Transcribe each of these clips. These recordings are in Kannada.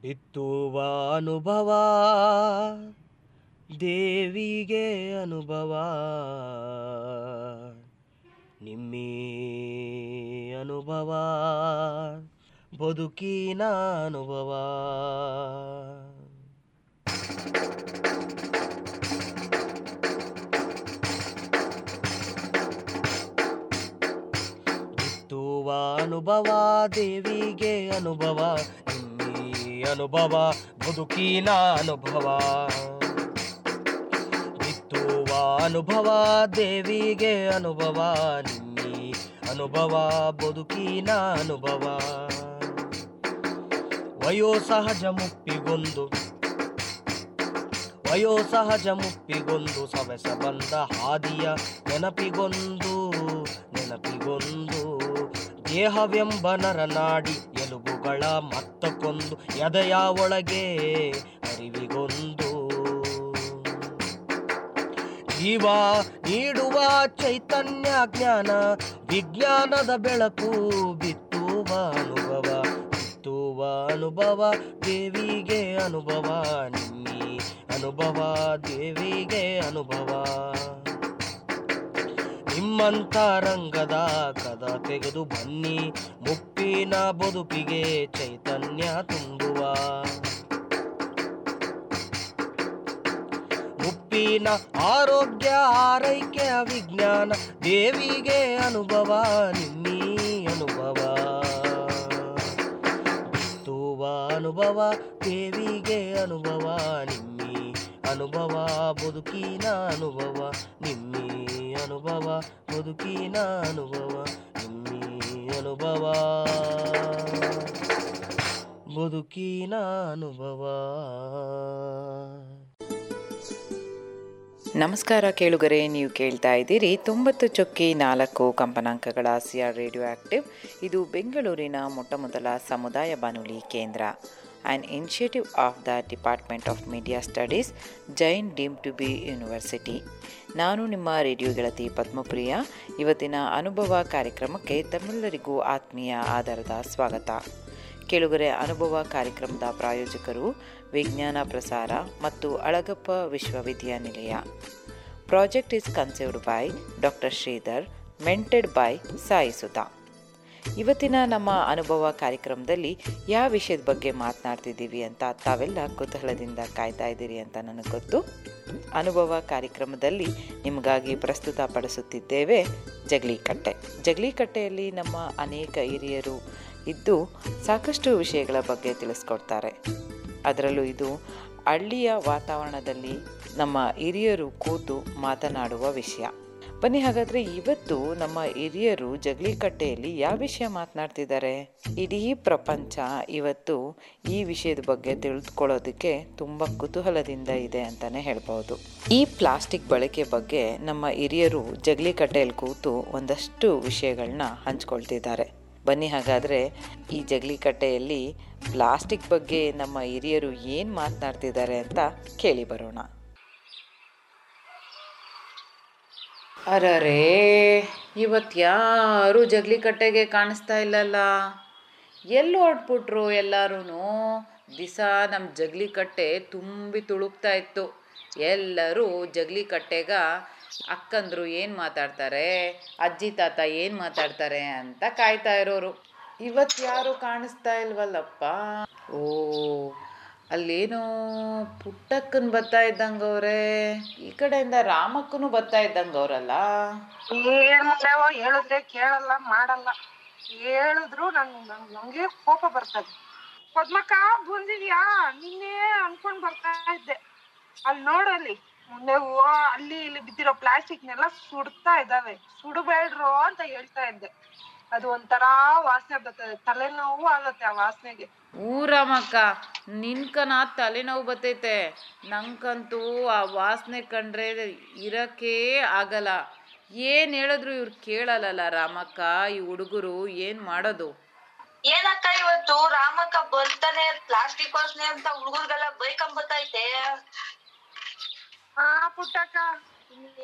ಬಿತ್ತುವ ಅನುಭವ ದೇವಿಗೆ ಅನುಭವ. ನಿಮ್ಮಿ ಅನುಭವ ಬದುಕಿನ ಅನುಭವ. ಬಿತ್ತುವ ಅನುಭವ ದೇವಿಗೆ ಅನುಭವ. ಅನುಭವ ಬದುಕಿನ ಅನುಭವ. ಬಿತ್ತುವ ಅನುಭವ, ದೇವಿಗೆ ಅನುಭವ. ನಿನ್ನಿ ಅನುಭವ ಬದುಕಿನ ಅನುಭವ. ವಯೋಸಹಜ ಮುಪ್ಪಿಗೊಂದು ವಯೋಸಹಜ ಮುಪ್ಪಿಗೊಂದು ಸವೆಸ ಬಂದ ಹಾದಿಯ ನೆನಪಿಗೊಂದು ನೆನಪಿಗೊಂದು, ದೇಹವೆಂಬ ನರನಾಡಿ ಎಲುಬುಗಳ ಮತ್ತಕ್ಕೊಂದು ಎದೆಯ ಒಳಗೆ ಅರಿವಿಗೊಂದು. ಜೀವ ನೀಡುವ ಚೈತನ್ಯ ಜ್ಞಾನ ವಿಜ್ಞಾನದ ಬೆಳಕು ಬಿತ್ತುವ ಅನುಭವ ಬಿತ್ತುವ ಅನುಭವ, ದೇವಿಗೆ ಅನುಭವ ನಿಮ್ಮಿ ಅನುಭವ, ದೇವಿಗೆ ಅನುಭವ. ನಿಮ್ಮಂತ ರಂಗದ ಕದ ತೆಗೆದು ಬನ್ನಿ ಮುಪ್ಪಿನ ಬದುಕಿಗೆ ಚೈತನ್ಯ ತುಂಬುವ. ಮುಪ್ಪಿನ ಆರೋಗ್ಯ, ಆರೈಕೆ, ವಿಜ್ಞಾನ, ದೇವಿಗೆ ಅನುಭವ, ನಿನ್ನಿ ಅನುಭವ. ಬಿತ್ತುವ ಅನುಭವ, ದೇವಿಗೆ ಅನುಭವ ನಿಮ್ಮಿ ಅನುಭವ, ಬದುಕಿನ ಅನುಭವ ನಿಮ್ಮಿ ಅನುಭವ, ಬದುಕಿನ ಅನುಭವ ನಿಮ್ಮಿ ಅನುಭವ. ಬದುಕಿನ ಅನುಭವ ನಮಸ್ಕಾರ ಕೇಳುಗರೆ, ನೀವು ಕೇಳ್ತಾ ಇದ್ದೀರಿ ತೊಂಬತ್ತು ಚೊಕ್ಕಿ ನಾಲ್ಕು ಕಂಪನಾಂಕಗಳ ಸಿಆರ್ ರೇಡಿಯೋ ಆಕ್ಟಿವ್. ಇದು ಬೆಂಗಳೂರಿನ ಮೊಟ್ಟಮೊದಲ ಸಮುದಾಯ ಬಾನುಲಿ ಕೇಂದ್ರ. An initiative of the department of media studies Jain deem to be university ನಾನು ನಿಮ್ಮ ರೇಡಿಯೋ ಗೆಳತಿ ಪದ್ಮಪ್ರಿಯ. ಇವತ್ತಿನ ಅನುಭವ ಕಾರ್ಯಕ್ರಮಕ್ಕೆ ತಮ್ಮೆಲ್ಲರಿಗೂ ಆತ್ಮೀಯ ಆಧಾರದ ಸ್ವಾಗತ. ಕೆಳಗರೆ, ಅನುಭವ ಕಾರ್ಯಕ್ರಮದ ಪ್ರಾಯೋಜಕರು ವಿಜ್ಞಾನ ಪ್ರಸಾರ ಮತ್ತು ಅಳಗಪ್ಪ ವಿಶ್ವವಿದ್ಯಾನಿಲಯ. Project is conceived by doctor Sridhar, mentored by Sai ಇವತ್ತಿನ ನಮ್ಮ ಅನುಭವ ಕಾರ್ಯಕ್ರಮದಲ್ಲಿ ಯಾವ ವಿಷಯದ ಬಗ್ಗೆ ಮಾತನಾಡ್ತಿದ್ದೀವಿ ಅಂತ ತಾವೆಲ್ಲ ಕುತೂಹಲದಿಂದ ಕಾಯ್ತಾ ಇದ್ದೀರಿ ಅಂತ ನನಗೆ ಗೊತ್ತು. ಅನುಭವ ಕಾರ್ಯಕ್ರಮದಲ್ಲಿ ನಿಮಗಾಗಿ ಪ್ರಸ್ತುತಪಡಿಸುತ್ತಿದ್ದೇವೆ ಜಗಲಿ ಕಟ್ಟೆಯಲ್ಲಿ ನಮ್ಮ ಅನೇಕ ಹಿರಿಯರು ಇದ್ದು ಸಾಕಷ್ಟು ವಿಷಯಗಳ ಬಗ್ಗೆ ತಿಳಿಸ್ಕೊಡ್ತಾರೆ. ಅದರಲ್ಲೂ ಇದು ಹಳ್ಳಿಯ ವಾತಾವರಣದಲ್ಲಿ ನಮ್ಮ ಹಿರಿಯರು ಕೂತು ಮಾತನಾಡುವ ವಿಷಯ. ಬನ್ನಿ ಹಾಗಾದರೆ ಇವತ್ತು ನಮ್ಮ ಹಿರಿಯರು ಜಗಲಿಕಟ್ಟೆಯಲ್ಲಿ ಯಾವ ವಿಷಯ ಮಾತನಾಡ್ತಿದ್ದಾರೆ? ಇಡೀ ಪ್ರಪಂಚ ಇವತ್ತು ಈ ವಿಷಯದ ಬಗ್ಗೆ ತಿಳಿದುಕೊಳ್ಳೋದಕ್ಕೆ ತುಂಬ ಕುತೂಹಲದಿಂದ ಇದೆ ಅಂತಲೇ ಹೇಳ್ಬೋದು. ಈ ಪ್ಲಾಸ್ಟಿಕ್ ಬಳಕೆ ಬಗ್ಗೆ ನಮ್ಮ ಹಿರಿಯರು ಜಗಲಿಕಟ್ಟೆಯಲ್ಲಿ ಕೂತು ಒಂದಷ್ಟು ವಿಷಯಗಳನ್ನ ಹಂಚ್ಕೊಳ್ತಿದ್ದಾರೆ. ಬನ್ನಿ ಹಾಗಾದರೆ ಈ ಜಗಲಿಕಟ್ಟೆಯಲ್ಲಿ ಪ್ಲಾಸ್ಟಿಕ್ ಬಗ್ಗೆ ನಮ್ಮ ಹಿರಿಯರು ಏನು ಮಾತನಾಡ್ತಿದ್ದಾರೆ ಅಂತ ಕೇಳಿ ಬರೋಣ. ಅರರೇ ಇವತ್ತು ಯಾರು ಜಗಲಿಕಟ್ಟೆಗೆ ಕಾಣಿಸ್ತಾ ಇಲ್ಲಲ್ಲ. ಎಲ್ಲಿ ಹೊರಟ್ಬಿಟ್ರು ಎಲ್ಲರೂ ದಿಸ ನಮ್ಮ ಜಗಲಿಕಟ್ಟೆ ತುಂಬಿ ತುಳುಕ್ತಾ ಇತ್ತು. ಎಲ್ಲರೂ ಜಗಲಿಕಟ್ಟೆಗ ಅಕ್ಕಂದ್ರು ಏನು ಮಾತಾಡ್ತಾರೆ, ಅಜ್ಜಿ ತಾತ ಏನು ಮಾತಾಡ್ತಾರೆ ಅಂತ ಕಾಯ್ತಾ ಇರೋರು. ಇವತ್ತು ಯಾರು ಕಾಣಿಸ್ತಾ ಇಲ್ವಲ್ಲಪ್ಪ. ಓ ಅಲ್ಲೇನೋ ಪುಟ್ಟಕ್ಕನ್ ಬರ್ತಾ ಇದ್ದಂಗವ್ರೆ ಈ ಕಡೆಯಿಂದ ರಾಮಕ್ಕನು ಬರ್ತಾ ಇದ್ದಂಗ ಅವ್ರಲ್ಲ? ಮಾಡ್ಯಾವ ಹೇಳಿದ್ರೆ ಕೇಳಲ್ಲ, ಮಾಡಲ್ಲ. ಹೇಳಿದ್ರು ನಂಗೆ ಕೋಪ ಬರ್ತದೆ. ಪದ್ಮಕ್ಕ, ಬಂದಿದ್ಯಾ? ನಿನ್ನೆ ಅನ್ಕೊಂಡ್ ಬರ್ತಾ ಇದ್ದೆ. ಅಲ್ಲಿ. ನೋಡಲ್ಲಿ ಮುಂದೆ ಅಲ್ಲಿ ಇಲ್ಲಿ ಬಿದ್ದಿರೋ ಪ್ಲಾಸ್ಟಿಕ್ನೆಲ್ಲ ಸುಡ್ತಾ ಇದಾವೆ ಸುಡಬೇಡ್ರೋ ಅಂತ ಹೇಳ್ತಾ ಇದ್ದೆ. ಅದು ಒಂಥರಾ ವಾಸನೆ ಬರ್ತದೆ. ತಲೆನೋವು ಆಗತ್ತೆ ಆ ವಾಸನೆಗೆ. ಊರಮಕ್ಕ ನಿನ್ಕನ ತಲೆನೋವು ಬರ್ತೈತೆ. ನಂಗಂತೂ ಆ ವಾಸನೆ ಕಂಡ್ರೆ ಇರಕ್ಕೇ ಆಗಲ್ಲ. ಏನ್ ಹೇಳಿದ್ರು ಇವ್ರು ಕೇಳಲ್ಲಲ್ಲ ರಾಮಕ್ಕ ಈ ಹುಡುಗರು ಏನು ಮಾಡೋದು? ಏನಕ್ಕ ಇವತ್ತು ರಾಮಕ್ಕ ಬರ್ತಾನೆ ಪ್ಲಾಸ್ಟಿಕ್ ವಾಸನೆ ಅಂತ ಹುಡುಗರ್ಗೆಲ್ಲ ಬೈಕಂಬತೈತೆ ಹಾ ಪುಟ್ಟಕ್ಕ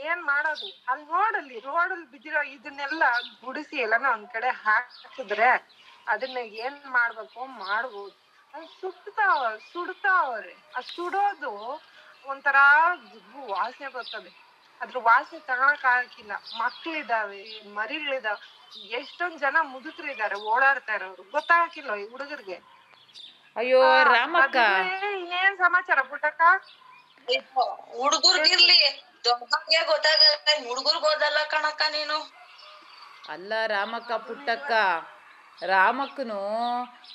ಏನ್ ಮಾಡೋದು? ಅಲ್ಲಿ ರೋಡಲ್ಲಿ ರೋಡಲ್ಲಿ ಬಿದ್ದಿರೋ ಇದನ್ನೆಲ್ಲ ಗುಡಿಸಿ ಎಲ್ಲಾನ ಒಂದ್ ಕಡೆ ಹಾಕಿದ್ರೆ ಅದನ್ನ ಏನ್ ಮಾಡ್ಬೇಕು? ಮಾಡ್ಬೋದು. ಅದ್ ಸುಡ್ತಾವ ಸುಡ್ತಾವ್ರಿ ಆ ಸುಡೋದು ಒಂಥರ ಜಿಗ್ಗು ವಾಸನೆ ಬರ್ತದೆ. ಅದ್ರ ವಾಸನೆ ತಗೊಳಕ್ ಆಗಿಲ್ಲ ಮಕ್ಳಿದಾವೆ ಮರಿಗಳಿದಾವೆ. ಎಷ್ಟೊಂದ್ ಜನ ಮುದುಕರಿದ್ದಾರೆ ಓಡಾಡ್ತಾ ಇರೋರು. ಗೊತ್ತಾಗಕ್ಕಿಲ್ಲ ಈ ಹುಡುಗರಿಗೆ. ಅಯ್ಯೋ ರಾಮಕ್ಕ. ಇನ್ನೇನ್ ಸಮಾಚಾರ ಪುಟ್ಟಕ್ಕ? ಹುಡುಗರ್ಗಿರ್ಲಿ ದೊಡ್ಡವ್ರಿಗೆ ಗೊತ್ತಾಗಲ್ಲ ಹುಡುಗರ್ಗ್ ಓದಲ್ಲ ಕಣಕ್ಕ ನೀನು. ಅಲ್ಲ ರಾಮಕ್ಕ ಪುಟ್ಟಕ್ಕ. ರಾಮಕ್ಕನು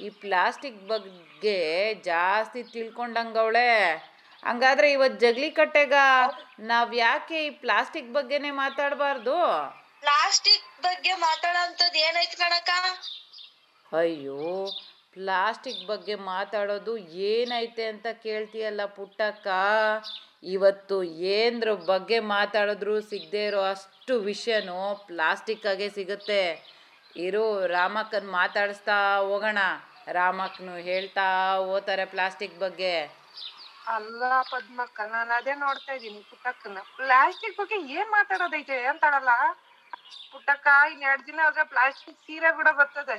ಈ ಪ್ಲಾಸ್ಟಿಕ್ ಬಗ್ಗೆ ಜಾಸ್ತಿ ತಿಳ್ಕೊಂಡಂಗವಳೆ. ಹಂಗಾದ್ರೆ ಇವತ್ತು ಜಗ್ಲಿ ಕಟ್ಟೆಗ ನಾವ್ ಯಾಕೆ ಈ ಪ್ಲಾಸ್ಟಿಕ್ ಬಗ್ಗೆನೇ ಮಾತಾಡಬಾರ್ದು? ಪ್ಲಾಸ್ಟಿಕ್ ಬಗ್ಗೆ ಮಾತಾಡೋಂಥದ್ದು ಏನೈತ್ ಕಣಕ್ಕ? ಅಯ್ಯೋ ಪ್ಲಾಸ್ಟಿಕ್ ಬಗ್ಗೆ ಮಾತಾಡೋದು ಏನೈತೆ ಅಂತ ಕೇಳ್ತೀಯಲ್ಲ ಪುಟ್ಟಕ್ಕ? ಇವತ್ತು ಏನ್ರ ಬಗ್ಗೆ ಮಾತಾಡಿದ್ರು ಸಿಗದೆ ಇರೋ ಅಷ್ಟು ವಿಷಯನೂ ಪ್ಲಾಸ್ಟಿಕ್ಕಾಗೆ ಸಿಗುತ್ತೆ. ಇರು ರಾಮಕ್ಕನ್ ಮಾತಾಡಿಸ್ತಾ ಹೋಗೋಣ. ರಾಮಕ್ಕನು ಹೇಳ್ತಾ ಹೋತಾರೆ ಪ್ಲಾಸ್ಟಿಕ್ ಬಗ್ಗೆ. ಅಲ್ಲ ಪದ್ಮಕ್ಕ ನಾನು ಅದೇ ನೋಡ್ತಾ ಇದೀನಿ ಪುಟ್ಟಕ್ಕನ. ಪ್ಲಾಸ್ಟಿಕ್ ಬಗ್ಗೆ ಏನ್ ಮಾತಾಡೋದೈತೆ ಅಂತಾಳಲ್ಲ? ಪುಟ್ಟಕ್ಕ ಇನ್ ಎರಡ್ ದಿನ ಆದ್ರೆ ಪ್ಲಾಸ್ಟಿಕ್ ಸೀರೆ ಕೂಡ ಬರ್ತದೆ.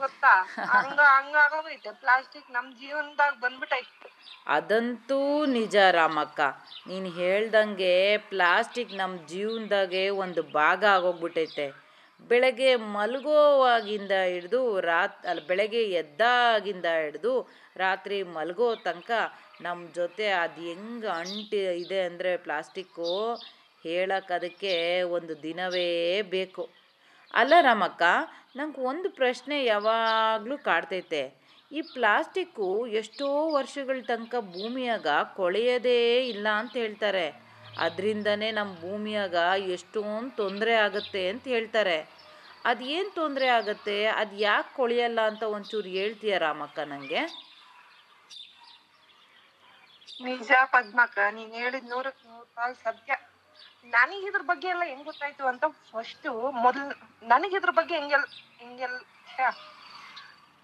ಗೊತ್ತಾ? ಹಂಗ ಹಂಗಾಗೋಗೈತೆ ಪ್ಲಾಸ್ಟಿಕ್ ನಮ್ ಜೀವನದಾಗ ಬಂದ್ಬಿಟ್ಟೈತೆ ಅದಂತೂ ನಿಜ ರಾಮಕ್ಕ. ನೀನ್ ಹೇಳ್ದಂಗೆ ಪ್ಲಾಸ್ಟಿಕ್ ನಮ್ ಜೀವನದಾಗೆ ಒಂದು ಭಾಗ ಆಗೋಗ್ಬಿಟ್ಟೈತೆ ಬೆಳಗ್ಗೆ ಮಲಗೋವಾಗಿಂದ ಹಿಡಿದು ರಾತ್, ಅಲ್ಲಿ ಬೆಳಗ್ಗೆ ಎದ್ದಾಗಿಂದ ಹಿಡಿದು ರಾತ್ರಿ ಮಲಗೋ ತನಕ ನಮ್ಮ ಜೊತೆ ಅದು ಹೆಂಗೆ ಅಂಟಿ ಇದೆ ಅಂದರೆ ಪ್ಲಾಸ್ಟಿಕ್ಕು ಹೇಳಕ್ಕೆ ಅದಕ್ಕೆ ಒಂದು ದಿನವೇ ಬೇಕು. ಅಲ್ಲ ರಾಮಕ್ಕ, ನಂಗೆ ಒಂದು ಪ್ರಶ್ನೆ ಯಾವಾಗಲೂ ಕಾಡ್ತೈತೆ. ಈ ಪ್ಲಾಸ್ಟಿಕ್ಕು ಎಷ್ಟೋ ವರ್ಷಗಳ ತನಕ ಭೂಮಿಯಾಗ ಕೊಳೆಯೋದೇ ಇಲ್ಲ ಅಂತ ಹೇಳ್ತಾರೆ. ಅದರಿಂದನೇ ನಮ್ಮ ಭೂಮಿಯಾಗ ಎಷ್ಟೊಂದು ತೊಂದರೆ ಆಗುತ್ತೆ ಅಂತ ಹೇಳ್ತಾರೆ. ಅದು ಏನು ತೊಂದರೆ ಆಗುತ್ತೆ? ಅದು ಯಾಕೆ ಕೊಳೆಯಲ್ಲ ಅಂತ ಒಂಚೂರು ಹೇಳ್ತೀಯ ರಾಮಕ್ಕ ನನಗೆ ನಿಜ ಪದ್ಮಕ್ಕ, ನೀನ್ ಹೇಳಿದ್ ನೂರಕ್ ನೂರ್ ಪಾಲ್ ಸತ್ಯ. ನನಗ್ ಇದ್ರ ಬಗ್ಗೆ ಎಲ್ಲ ಹೆಂಗ್ ಗೊತ್ತಾಯ್ತು ಅಂತ ಫಸ್ಟ್ ಮೊದಲ್ ನನಗೆ ಇದ್ರ ಬಗ್ಗೆ ಹೆಂಗೆಲ್ ಹೆಂಗೆಲ್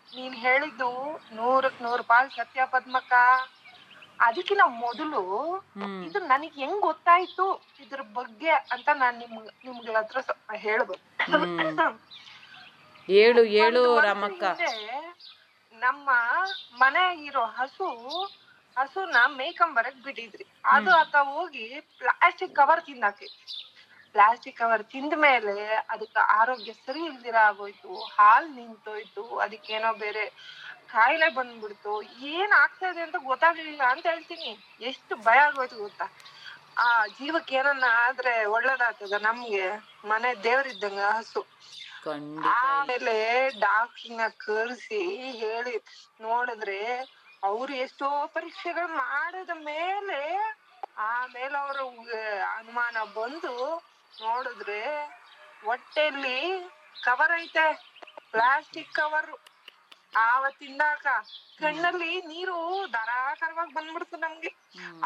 ನೀನ್ ಹೇಳಿದ್ದು ನೂರಕ್ ನೂರ್ ಪಾಲ್ ಸತ್ಯ ಪದ್ಮಕ್ಕ. ಅದಕ್ಕಿಂತ ಮೊದಲು ಇದು ನನಗ್ ಹೆಂಗ್ ಗೊತ್ತಾಯ್ತು ಇದ್ರ ಬಗ್ಗೆ ಅಂತ ನಾನ್ ನಿಮ್ ನಿಮ್ಗಳ ಹತ್ರ ಸ್ವಲ್ಪ ಹೇಳಬೇಕು. ಹೇಳು ಹೇಳು ರಾಮಕ್ಕ. ನಮ್ಮ ಮನೆ ಇರೋ ಹಸು ಹಸುನ ಮೇಯ್ಕೊಂಬರಕ್ ಬಿಟ್ಟಿದ್ರಿ. ಅದು ಆತ ಹೋಗಿ ಪ್ಲಾಸ್ಟಿಕ್ ಕವರ್ ತಿಂದಾಕಿ. ಪ್ಲಾಸ್ಟಿಕ್ ಕವರ್ ತಿಂದ ಮೇಲೆ ಅದಕ್ಕ ಆರೋಗ್ಯ ಸರಿ ಇಲ್ದಿರ ಆಗೋಯ್ತು ಹಾಲ್ ನಿಂತೋಯ್ತು ಅದಕ್ಕೇನೋ ಬೇರೆ ಕಾಯಿಲೆ ಬಂದ್ಬಿಡ್ತು. ಏನ್ ಆಗ್ತಾ ಇದೆ ಅಂತ ಗೊತ್ತಾಗ್ಲಿಲ್ಲ ಅಂತ ಹೇಳ್ತೀನಿ. ಎಷ್ಟು ಭಯ ಆಗೋಯ್ತು ಗೊತ್ತಾ? ಆ ಜೀವಕ್ಕೆ ಏನನ್ನ ಆದ್ರೆ ಒಳ್ಳೇದಾಗ್ತದ ನಮ್ಗೆ? ಮನೆ ದೇವರಿದ್ದಂಗ ಹಸು. ಆಮೇಲೆ ಡಾಕ್ಟರ್ನ ಕರ್ಸಿ ಹೇಳಿ ನೋಡಿದ್ರೆ ಅವ್ರು ಎಷ್ಟೋ ಪರೀಕ್ಷೆಗಳು ಮಾಡಿದ ಮೇಲೆ ಆಮೇಲೆ ಅವ್ರ ಅನುಮಾನ ಬಂದು ನೋಡಿದ್ರೆ ಹೊಟ್ಟೆಯಲ್ಲಿ ಕವರ್ ಐತೆ. ಪ್ಲಾಸ್ಟಿಕ್ ಕವರ್ ಆವತ್ತಿಂದಾಕ ಕಣ್ಣಲ್ಲಿ ನೀರು ಧಾರಾಕಾರವಾಗಿ ಬಂದ್ಬಿಡ್ತು ನಮ್ಗೆ.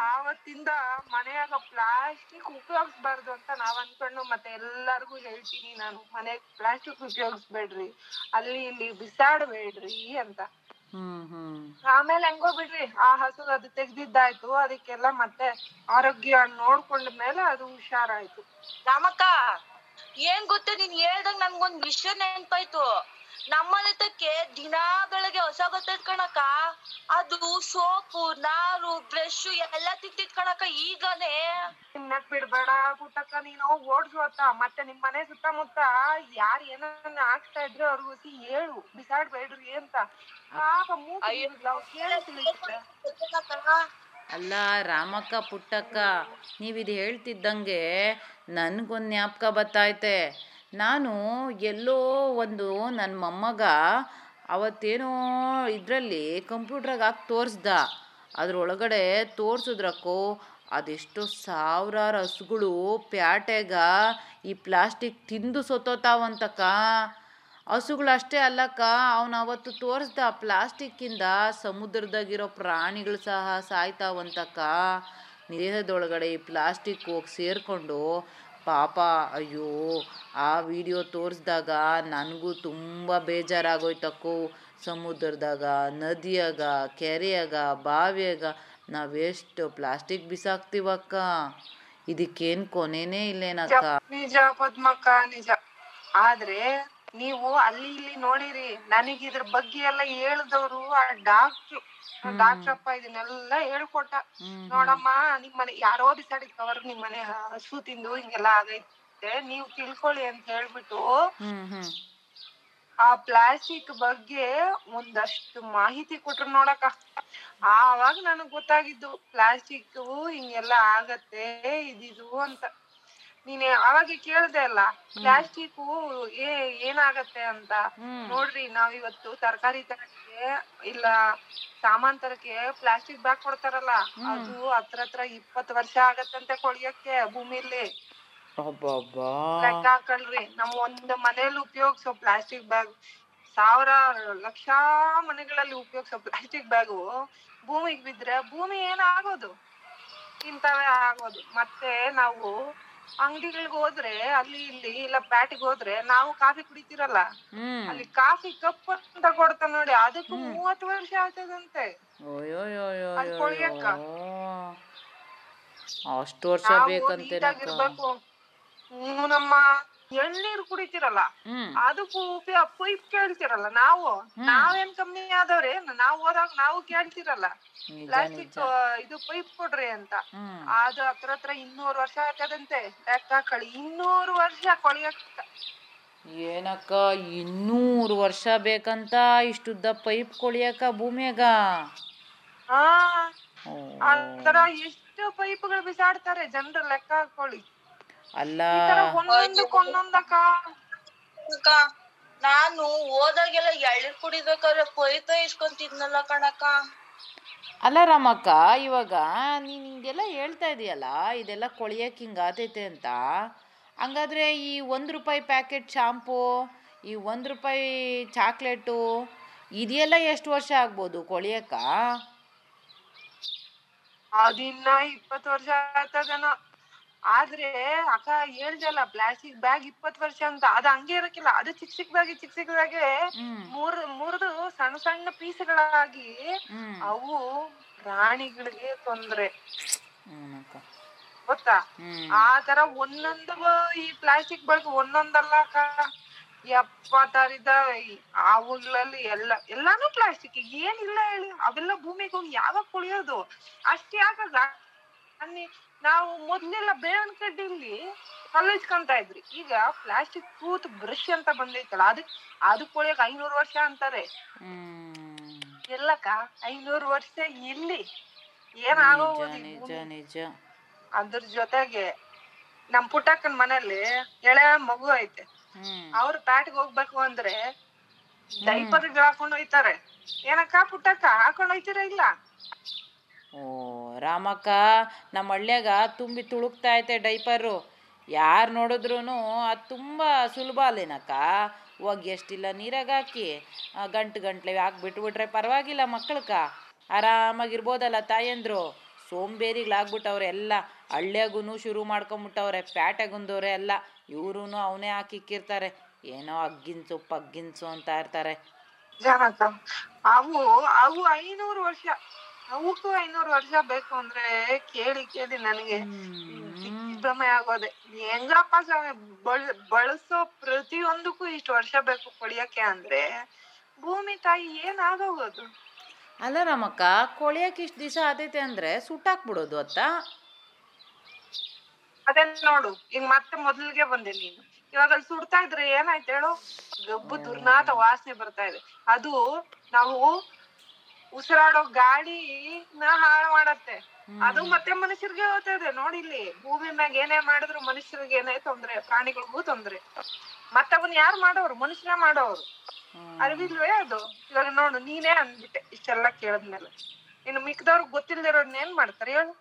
ಆವತ್ತಿಂದ ಮನೆಯಾಗ ಪ್ಲಾಸ್ಟಿಕ್ ಉಪಯೋಗಿಸ್ಬಾರ್ದು ಅಂತ ನಾವ್ ಅನ್ಕೊಂಡು ಮತ್ತೆ ಎಲ್ಲಾರ್ಗು ಹೇಳ್ತೀನಿ ನಾನು ಮನೆಗ್ ಪ್ಲಾಸ್ಟಿಕ್ ಉಪಯೋಗಿಸ್ಬೇಡ್ರಿ ಅಲ್ಲಿ ಇಲ್ಲಿ ಬಿಸಾಡ್ಬೇಡ್ರಿ ಅಂತ. ಹ್ಮ್ ಹ್ಮ್. ಆಮೇಲೆ ಹೆಂಗೋ ಬಿಡ್ರಿ ಆ ಹಸು ಅದು ತೆಗ್ದಿದ್ದಾಯ್ತು ಅದಕ್ಕೆಲ್ಲ ಮತ್ತೆ ಆರೋಗ್ಯ ನೋಡ್ಕೊಂಡ ಮೇಲೆ ಅದು ಹುಷಾರಾಯ್ತು. ರಾಮಕ್ಕ ಏನ್ ಗೊತ್ತ ನೀನ್ ಹೇಳ್ದಂಗ್ ನನ್ಗೊಂದ್ ವಿಷಯ ನೆನ್ಪಾಯ್ತು. ನಮ್ಮನೆ ತಕ್ಕೆ ದಿನಾ ಬೆಳಗ್ಗೆ ಹೊಸ ಬರ್ತೈತ್ ಕಣಕ್ಕ ಅದು ಸೋಪು ನಾರು ಬ್ರಷ್ ಎಲ್ಲ ತಿಂತಿತ್ ಕಣಕ್ಕ ಈಗನೇ. ತಿನ್ನಕ್ ಬಿಡ್ಬೇಡ ಪುಟ್ಟಕ್ಕ ನೀನು ಓಡ್ಸು ಅತ್ತ. ಮತ್ತೆ ನಿಮ್ ಮನೆ ಸುತ್ತಮುತ್ತ ಯಾರ್ ಏನನ್ನ ಹಾಕ್ತಾ ಇದ್ರೆ ಅವ್ರಿಗೋಸಿ ಹೇಳು. ಬಿಸಾಡ್ಬೇಡ್ರಿ ಅಂತ. ಪಾಪ ಅಲ್ಲ ರಾಮಕ್ಕ ಪುಟ್ಟಕ್ಕ ನೀವಿದು ಹೇಳ್ತಿದ್ದಂಗೆ ನನಗೊಂದು ಜ್ಞಾಪಕ ಬತ್ತೈತೆ ನಾನು ಎಲ್ಲೋ ಒಂದು ನನ್ನ ಮೊಮ್ಮಗ ಅವತ್ತೇನೋ ಇದರಲ್ಲಿ ಕಂಪ್ಯೂಟ್ರಾಗ ಹಾಕಿ ತೋರಿಸ್ದ. ಅದರೊಳಗಡೆ ತೋರ್ಸಿದ್ರಕ್ಕೋ ಅದೆಷ್ಟೋ ಸಾವಿರಾರು ಹಸುಗಳು ಪ್ಯಾಟೆಗ ಈ ಪ್ಲಾಸ್ಟಿಕ್ ತಿಂದು ಸೋತೋತಾವಂತಕ್ಕ ಹಸುಗಳು ಅಷ್ಟೇ ಅಲ್ಲಕ್ಕ, ಅವನು ಅವತ್ತು ತೋರಿಸ್ದ ಪ್ಲಾಸ್ಟಿಕ್ಕಿಂದ ಸಮುದ್ರದಾಗಿರೋ ಪ್ರಾಣಿಗಳು ಸಹ ಸಾಯ್ತಾವಂತಕ್ಕ. ದೇಹದೊಳಗಡೆ ಈ ಪ್ಲಾಸ್ಟಿಕ್ ಹೋಗಿ ಸೇರಿಕೊಂಡು ಪಾಪ, ಅಯ್ಯೋ, ಆ ವಿಡಿಯೋ ತೋರಿಸ್ದಾಗ ನನಗೂ ತುಂಬ ಬೇಜಾರಾಗೋಯ್ತಕ್ಕೋ. ಸಮುದ್ರದಾಗ, ನದಿಯಾಗ, ಕೆರೆಯಾಗ, ಬಾವಿಯಾಗ ನಾವೆಷ್ಟು ಪ್ಲಾಸ್ಟಿಕ್ ಬಿಸಾಕ್ತಿವಕ್ಕ? ಇದಕ್ಕೇನು ಕೊನೆನೇ ಇಲ್ಲೇನಕ್ಕ? ನಿಜ ಪದ್ಮಕ್ಕ, ನಿಜ. ಆದ್ರೆ ನೀವು ಅಲ್ಲಿ ಇಲ್ಲಿ ನೋಡಿರಿ ನನಗೆ ಇದ್ರ ಬಗ್ಗೆ ಎಲ್ಲ ಹೇಳಿದವರು ಆ ಡಾಕ್ಟ್ರು. ಡಾಕ್ಟ್ರಪ್ಪ ಇದನ್ನೆಲ್ಲ ಹೇಳ್ಕೊಟ್ಟ. ನೋಡಮ್ಮ ನಿಮ್ ಮನೆ ಯಾರೋ ಬಿಸಾಡಿದ್ ಕವರ್ ನಿಮ್ ಮನೆ ಹಸು ತಿಂದು ಹಿಂಗೆಲ್ಲ ಆಗೈತೆ ನೀವ್ ತಿಳ್ಕೊಳ್ಳಿ ಅಂತ ಹೇಳ್ಬಿಟ್ಟು ಆ ಪ್ಲಾಸ್ಟಿಕ್ ಬಗ್ಗೆ ಒಂದಷ್ಟು ಮಾಹಿತಿ ಕೊಟ್ರು ನೋಡಕ್ಕ. ಆವಾಗ ನನಗ್ ಗೊತ್ತಾಗಿದ್ದು ಪ್ಲಾಸ್ಟಿಕ್ ಹಿಂಗೆಲ್ಲ ಆಗತ್ತೆ ಇದಿದು ಅಂತ. ನೀನ್ ಅವಾಗ ಕೇಳ್ದೆ ಅಲ್ಲ ಪ್ಲಾಸ್ಟಿಕ್ ಏ ಏನಾಗತ್ತೆ ಅಂತ. ನೋಡ್ರಿ ನಾವ್ ಇವತ್ತು ತರಕಾರಿ ತರಕ್ಕೆ ಇಲ್ಲ ಸಾಮಾನ್ ತರಕ್ಕೆ ಪ್ಲಾಸ್ಟಿಕ್ ಬ್ಯಾಗ್ ಕೊಡ್ತಾರಲ್ಲ ಅದು ಹತ್ರ ಹತ್ರ ಇಪ್ಪತ್ ವರ್ಷ ಆಗತ್ತಂತೆ ಕೊಳಿಯಕ್ಕೆ ಭೂಮಿಲಿ. ಲೆಕ್ಕ ಹಾಕಲ್ರಿ ನಮ್ ಒಂದ್ ಮನೇಲಿ ಉಪಯೋಗಿಸೋ ಪ್ಲಾಸ್ಟಿಕ್ ಬ್ಯಾಗ್. ಸಾವಿರ ಲಕ್ಷ ಮನೆಗಳಲ್ಲಿ ಉಪಯೋಗಿಸೋ ಪ್ಲಾಸ್ಟಿಕ್ ಬ್ಯಾಗು ಭೂಮಿಗ್ ಬಿದ್ರೆ ಭೂಮಿ ಏನಾಗೋದು ಇಂತವೇ ಆಗೋದು. ಮತ್ತೆ ನಾವು ಅಂಗಡಿಗಳಿಗೆ ಹೋದ್ರೆ ಅಲ್ಲಿ ಇಲ್ಲಿ ಇಲ್ಲ ಪ್ಯಾಟಿಗೆ ಹೋದ್ರೆ ನಾವು ಕಾಫಿ ಕುಡಿತಿರಲ್ಲ? ಅಲ್ಲಿ ಕಾಫಿ ಕಪ್ ಅಂತ ಕೊಡ್ತ ನೋಡಿ ಅದಕ್ಕೂ ಮೂವತ್ತು ವರ್ಷ ಆಗ್ತದಂತೆ ಅದ್. ಅಷ್ಟು ವರ್ಷ ಬೇಕಂತ ನಮ್ಮ ಎಳ್ನೀರು ಕುಡಿತೀರಲ್ಲ? ಅದಕ್ಕೂ ಉಪಯೋಗ ಪೈಪ್ ಕೇಳ್ತಿರಲ್ಲ ನಾವು? ನಾವೇನ್ ಕಮ್ಮಿ ಆದವ್ರೆ? ನಾವ್ ಹೋದಾಗ ನಾವು ಕೇಳ್ತಿರಲ್ಲ. ಪ್ಲಾಸ್ಟಿಕ್ ಇದು ಪೈಪ್ ಕೊಡ್ರಿ ಅಂತ. ಅದು ಹತ್ರ ಹತ್ರ ಇನ್ನೂರು ವರ್ಷ ಆಗ್ತದಂತೆ ಲೆಕ್ಕ ಇನ್ನೂರು ವರ್ಷ ಕೊಳಿಯಕ್ಕ. ಏನಕ್ಕ ಇನ್ನೂರು ವರ್ಷ ಬೇಕಂತ ಇಷ್ಟುದ್ದ ಪೈಪ್ ಕೊಳಿಯಕ ಭೂಮಿಯಾಗ? ಆತರ ಎಷ್ಟು ಪೈಪ್ಗಳು ಬಿಸಾಡ್ತಾರೆ. ಜನರು ಲೆಕ್ಕ ಹಾಕೊಳ್ಳಿ. ಅಲ್ಲ. ನಾನು ಹೋದಾಗೆಲ್ಲ ಎಳ್ಳು ಕುಡಿಬೇಕಾದ್ರೆ ಪೈತ ಇಸ್ಕೊಂತಿದ್ನಲ್ಲ ಕಣಕ್ಕ. ಅಲ್ಲ ರಾಮಕ್ಕ ಇವಾಗ ನೀನ್ ಹಿಂಗೆಲ್ಲ ಹೇಳ್ತಾ ಇದೀಯಲ್ಲ ಇದೆಲ್ಲ ಕೊಳಿಯಕ್ ಹಿಂಗಾತೈತೆ ಅಂತ. ಹಂಗಾದ್ರೆ ಈ ಒಂದ್ ರೂಪಾಯಿ ಪ್ಯಾಕೆಟ್ ಶಾಂಪೂ ಈ ಒಂದ್ ರೂಪಾಯಿ ಚಾಕ್ಲೇಟು ಇದೆಲ್ಲ ಎಷ್ಟು ವರ್ಷ ಆಗ್ಬೋದು ಕೊಳಿಯಕ್ಕ? ಅದಿನ್ನ ಇಪ್ಪತ್ತು ವರ್ಷ ಆಗ್ತದನೋ ಆದ್ರೆ ಅಕ್ಕ ಹೇಳ್ದಲ್ಲ ಪ್ಲಾಸ್ಟಿಕ್ ಬ್ಯಾಗ್ ಇಪ್ಪತ್ ವರ್ಷ ಅಂತ. ಅದು ಹಂಗೆ ಇರಕ್ಕಿಲ್ಲ. ಅದು ಚಿಕ್ಕ ಚಿಕ್ಕದಾಗಿ ಚಿಕ್ಕ ಚಿಕ್ಕದಾಗೆ ಮೂರ್ ಮೂರ್ದು ಸಣ್ಣ ಸಣ್ಣ ಪೀಸ್ಗಳಾಗಿ ಅವು ಪ್ರಾಣಿಗಳಿಗೆ ತೊಂದ್ರೆ. ಗೊತ್ತಾ? ಆ ತರ ಒಂದೊಂದು ಈ ಪ್ಲಾಸ್ಟಿಕ್ ಬಳಕೆ ಒಂದೊಂದಲ್ಲ ಅಕ್ಕ. ಆ ಅವುಗಳಲ್ಲಿ ಎಲ್ಲ ಎಲ್ಲಾನು ಪ್ಲಾಸ್ಟಿಕ್ ಏನಿಲ್ಲ ಹೇಳಿ. ಅವೆಲ್ಲ ಭೂಮಿಗೆ ಹೋಗಿ ಯಾವಾಗ ಕುಳಿಯೋದು? ಅಷ್ಟ್ ಯಾಕಾಗ ಅನ್ನಿ ನಾವು ಮೊದ್ಲೆಲ್ಲ ಬೇವಿನ ಕಡ್ಡಿಲಿ ಕಲ್ಲಿಸ್ಕೊಂತ ಇದ್ರಿ. ಈಗ ಪ್ಲಾಸ್ಟಿಕ್ ಟೂತ್ ಬ್ರಷ್ ಅಂತ ಬಂದೈತಲ್ಲ ಅದಕ್ ಅದಕ್ ಕೊಳಿಯಕ್ ಐನೂರು ವರ್ಷ ಅಂತಾರೆ. ಎಲ್ಲಕ್ಕ ಐನೂರು ವರ್ಷ ಇಲ್ಲಿ. ಏನ ನಿಜ ಅದ್ರ ಜೊತೆಗೆ ನಮ್ ಪುಟ್ಟಕ್ಕನ್ ಮನೇಲಿ ಎಳೆ ಮಗು ಐತೆ. ಅವ್ರ ಅವ್ರು ಪ್ಯಾಟ್ಗೆ ಹೋಗ್ಬೇಕು ಅಂದ್ರೆ ಡೈಪರ್ ಹಾಕೊಂಡ್ ಹೋಯ್ತಾರೆ. ಏನಕ್ಕ ಪುಟ್ಟಕ್ಕ ಹಾಕೊಂಡ್ ಹೋಯ್ತೀರಾ ಇಲ್ಲ? ಓ, ರಾಮಕ್ಕ, ನಮ್ಮ ಹಳ್ಳ್ಯಾಗ ತುಂಬಿ ತುಳುಕ್ತಾ ಐತೆ ಡೈಪರು. ಯಾರು ನೋಡಿದ್ರು ಅದು ತುಂಬ ಸುಲಭ ಅಲ್ಲೇನಕ್ಕ? ಹೋಗಿ ಎಷ್ಟಿಲ್ಲ ನೀರಾಗ ಹಾಕಿ. ಗಂಟು ಗಂಟ್ಲೆ ಹಾಕಿ ಬಿಟ್ಬಿಟ್ರೆ ಪರವಾಗಿಲ್ಲ ಮಕ್ಕಳಕ್ಕ ಆರಾಮಾಗಿರ್ಬೋದಲ್ಲ ತಾಯಂದ್ರು. ಸೋಂಬೇರಿಗಳಾಗ್ಬಿಟ್ಟವ್ರೆ ಎಲ್ಲ. ಹಳ್ಳ್ಯಾಗೂ ಶುರು ಮಾಡ್ಕೊಂಬಿಟ್ಟವ್ರೆ ಪ್ಯಾಟೆಗುಂದವ್ರೆ ಎಲ್ಲ. ಇವ್ರೂ ಅವನೇ ಹಾಕಿಕ್ಕಿರ್ತಾರೆ. ಏನೋ ಅಗ್ಗಿನ್ಸು ಪಗ್ಗಿನ್ಸು ಅಂತ ಇರ್ತಾರೆ. ಅವು ಅವು ಐನೂರು ವರ್ಷ. ಅವಕ್ಕೂ ಐನೂರು ವರ್ಷ ಬೇಕು ಅಂದ್ರೆ ಕೇಳಿ ಕೇಳಿ ನನಗೆ ಭ್ರಮೆ ಆಗೋದೆ. ಹೆಂಗಪ್ಪ ಸ್ವಾಮಿ ಬಳ ಬಳಸೋ ಪ್ರತಿಯೊಂದಕ್ಕೂ ಇಷ್ಟು ವರ್ಷ ಬೇಕು ಕೊಳಿಯಕ್ಕೆ ಅಂದ್ರೆ ಭೂಮಿ ತಾಯಿ ಏನಾಗೋಗೋದು? ಅಲ್ಲ ರಮಕ್ಕ ಕೊಳಿಯಕ್ಕೆ ಇಷ್ಟು ದಿವಸ ಆದೈತೆ ಅಂದ್ರೆ ಸುಟ್ಟಾಕ್ ಬಿಡೋದು ಅತ್ತ? ಅದೇ ನೋಡು ಈಗ ಮತ್ತೆ ಮೊದಲಿಗೆ ಬಂದೆ ನೀನು. ಇವಾಗ ಅಲ್ಲಿ ಸುಡ್ತಾ ಇದ್ರೆ ಏನಾಯ್ತು ಹೇಳು? ಗಬ್ಬು ದುರ್ನಾತ ವಾಸನೆ ಬರ್ತಾ ಇದೆ. ಅದು ನಾವು ಉಸಿರಾಡೋ ಗಾಳಿನ ಹಾಳು ಮಾಡತ್ತೆ. ಅದು ಮತ್ತೆ ಮನುಷ್ಯರಿಗೆ ಹೋಗ್ತಾ ಇದೆ. ನೋಡಿ ಇಲ್ಲಿ ಭೂಮಿ ಮ್ಯಾಗ ಏನೇ ಮಾಡಿದ್ರು ಮನುಷ್ಯರಿಗೆ ಏನೇ ತೊಂದ್ರೆ ಪ್ರಾಣಿಗಳಿಗೂ ತೊಂದ್ರೆ. ಮತ್ತ ಅವನ್ ಯಾರು ಮಾಡೋರು? ಮನುಷ್ಯನೇ ಮಾಡೋರು. ಅರಿವಿಲ್ವೇ ಅದು? ಇವಾಗ ನೋಡು ನೀನೇ ಅಂದ್ಬಿಟ್ಟೆ ಇಷ್ಟೆಲ್ಲ ಕೇಳದ್ಮೇಲೆ. ಇನ್ನು ಮಿಕ್ಕದವ್ರಿಗೆ ಗೊತ್ತಿಲ್ದಿರೋರ್ನ ಏನ್ ಮಾಡ್ತಾರೆ ಹೇಳು?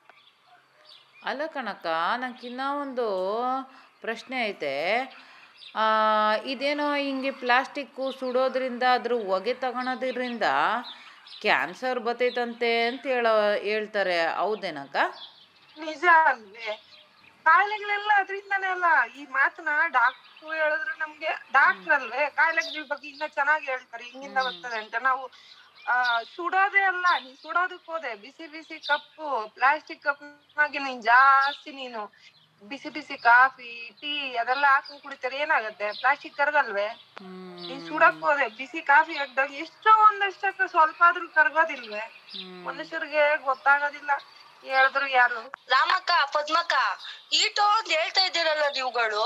ಅಲ್ಲ ಕಣಕ್ಕ ನಂಗಿನ್ನ ಒಂದು ಪ್ರಶ್ನೆ ಐತೆ. ಆ, ಇದೇನೋ ಹಿಂಗೆ ಪ್ಲಾಸ್ಟಿಕ್ಕು ಸುಡೋದ್ರಿಂದ ಅದ್ರ ಹೊಗೆ ತಗೊಳೋದ್ರಿಂದ ಕ್ಯಾನ್ಸರ್ ಬರ್ತೈತಂತೆ ಅಂತ ಹೇಳ ಹೇಳ್ತಾರೆ ಹೌದೇನಕ್ಕ? ನಿಜ ಅಲ್ವೇ. ಕಾಯಿಲೆಗಳೆಲ್ಲ ಅದರಿಂದಾನೇ ಅಲ್ಲ ಈ ಮಾತನ್ನ ಡಾಕ್ಟ್ರು ಹೇಳಿದ್ರು ನಮ್ಗೆ ಡಾಕ್ಟರ್ ಅಲ್ವೇ ಕಾಯಿಲೆಗಳ ಬಗ್ಗೆ ಇನ್ನ ಚೆನ್ನಾಗಿ ಹೇಳ್ತಾರೆ ಹಿಂಗಿಂದ ಬರ್ತದೆ ಅಂತ. ನಾವು ಆ ಸುಡೋದೇ ಅಲ್ಲ ನೀನ್ ಸುಡೋದಕ್ ಹೋದೆ ಬಿಸಿ ಬಿಸಿ ಕಪ್ಪು ಪ್ಲಾಸ್ಟಿಕ್ ಕಪ್ನಾಗೆ ನೀನ್ ಜಾಸ್ತಿ ನೀನು ಬಿಸಿ ಬಿಸಿ ಕಾಫಿ ಟೀ ಅದೆಲ್ಲ ಹಾಕಿ ಕುಡಿತಾರೆ ಏನಾಗುತ್ತೆ? ಪ್ಲಾಸ್ಟಿಕ್ ಕರಗಲ್ವೇ? ನೀನ್ ಸುಡಕ್ ಹೋದ್ರೆ ಬಿಸಿ ಕಾಫಿ ಹಾಕ್ದಾಗ ಎಷ್ಟೋ ಒಂದಷ್ಟಕ್ಕೆ ಸ್ವಲ್ಪ ಆದ್ರೂ ಕರಗೋದಿಲ್ವೇ ಮನುಷ್ಯರಿಗೆ ಗೊತ್ತಾಗೋದಿಲ್ಲ. ಹೇಳಿದ್ರು ಯಾರು? ರಾಮಕ್ಕ ಪದ್ಮಕ್ಕ ಈಟೋ ಅಂತ ಹೇಳ್ತಾ ಇದ್ದೀರಲ್ಲ ನೀವುಗಳು?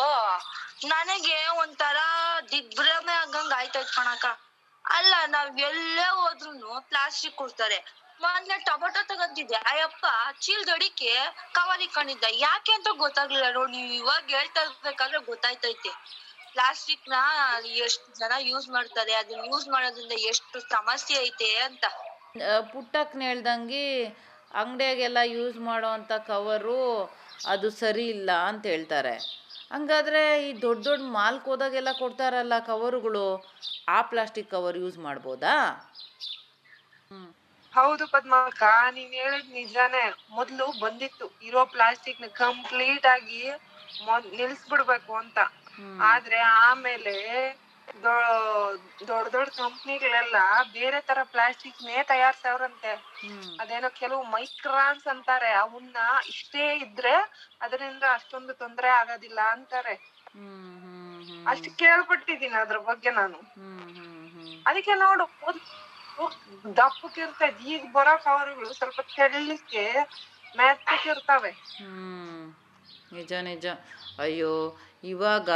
ನನಗೆ ಒಂಥರ ದಿಗ್ಭ್ರಮೆ ಆಗಂಗ್ ಆಯ್ತಾಯ್ತು ಕಣಕ್ಕ. ಅಲ್ಲ ನಾವ್ ಎಲ್ಲೇ ಹೋದ್ರು ಪ್ಲಾಸ್ಟಿಕ್ ಕೊಡ್ತಾರೆ. ಮೊನ್ನೆ ಟೊಮೊಟೊ ತಗೊಂಡಿದ್ದೆ ಅಯ್ಯಪ್ಪ ಕವಲಿ ಕಂಡಿದ್ದ ಯಾಕೆ ಅಂತ ಗೊತ್ತಾಗ್ಲಿಲ್ಲ ನೋಡಿ, ನೀವ್ ಇವಾಗ ಹೇಳ್ತಾ ಇರ್ಬೇಕಾದ್ರೆ ಗೊತ್ತಾಯ್ತೈತೆ. ಪ್ಲಾಸ್ಟಿಕ್ನ ಎಷ್ಟು ಜನ ಯೂಸ್ ಮಾಡ್ತಾರೆ ಅದನ್ನ ಯೂಸ್ ಮಾಡೋದ್ರಿಂದ ಎಷ್ಟು ಸಮಸ್ಯೆ ಐತೆ ಅಂತ. ಪುಟ್ಟಕ್ಕನ ಹೇಳ್ದಂಗೆ ಅಂಗಡಿಯಾಗೆಲ್ಲ ಯೂಸ್ ಮಾಡೋವಂಥ ಕವರು ಅದು ಸರಿ ಇಲ್ಲ ಅಂತ ಹೇಳ್ತಾರೆ. ಹಂಗಾದ್ರೆ ಈ ದೊಡ್ಡ ದೊಡ್ಡ ಮಾಲ್ಕ್ ಹೋದಾಗೆಲ್ಲ ಕೊಡ್ತಾರಲ್ಲ ಕವರುಗಳು, ಆ ಪ್ಲಾಸ್ಟಿಕ್ ಕವರ್ ಯೂಸ್ ಮಾಡ್ಬೋದಾ? ಹೌದು ಪದ್ಮಕ್ಕ ನೀನ್ ಹೇಳಿದ್ ನಿಜಾನೇ. ಮೊದ್ಲು ಬಂದಿತ್ತು ಇರೋ ಪ್ಲಾಸ್ಟಿಕ್ನ ಕಂಪ್ಲೀಟ್ ಆಗಿ ನಿಲ್ಸ್ಬಿಡ್ಬೇಕು ಅಂತ. ಆದ್ರೆ ಆಮೇಲೆ ದೊಡ್ಡ ದೊಡ್ಡ ಕಂಪ್ನಿಗಳೆಲ್ಲ ಬೇರೆ ತರ ಪ್ಲಾಸ್ಟಿಕ್ ನೇ ತಯಾರಿಸವ್ರಂತೆ. ಅದೇನೋ ಕೆಲವು ಮೈಕ್ರಾನ್ಸ್ ಅಂತಾರೆ ಅವನ್ನ ಇಷ್ಟೇ ಇದ್ರೆ ಅದರಿಂದ ಅಷ್ಟೊಂದು ತೊಂದ್ರೆ ಆಗೋದಿಲ್ಲ ಅಂತಾರೆ. ಅಷ್ಟು ಕೇಳ್ಪಟ್ಟಿದೀನಿ ಅದ್ರ ಬಗ್ಗೆ ನಾನು. ಅದಕ್ಕೆ ನೋಡು ಮೊದ್ಲು ದಪ್ಪಕ್ಕಿರ್ತೈತ್ ಈಗ ಬರೋ ಕವರ್ಗಳು ಸ್ವಲ್ಪ ತೆಳ್ಳಕ್ಕೆ ಮೆತ್ತಕ್ಕಿರ್ತವೆ ಹ್ಮ್, ನಿಜ ನಿಜ. ಅಯ್ಯೋ, ಇವಾಗ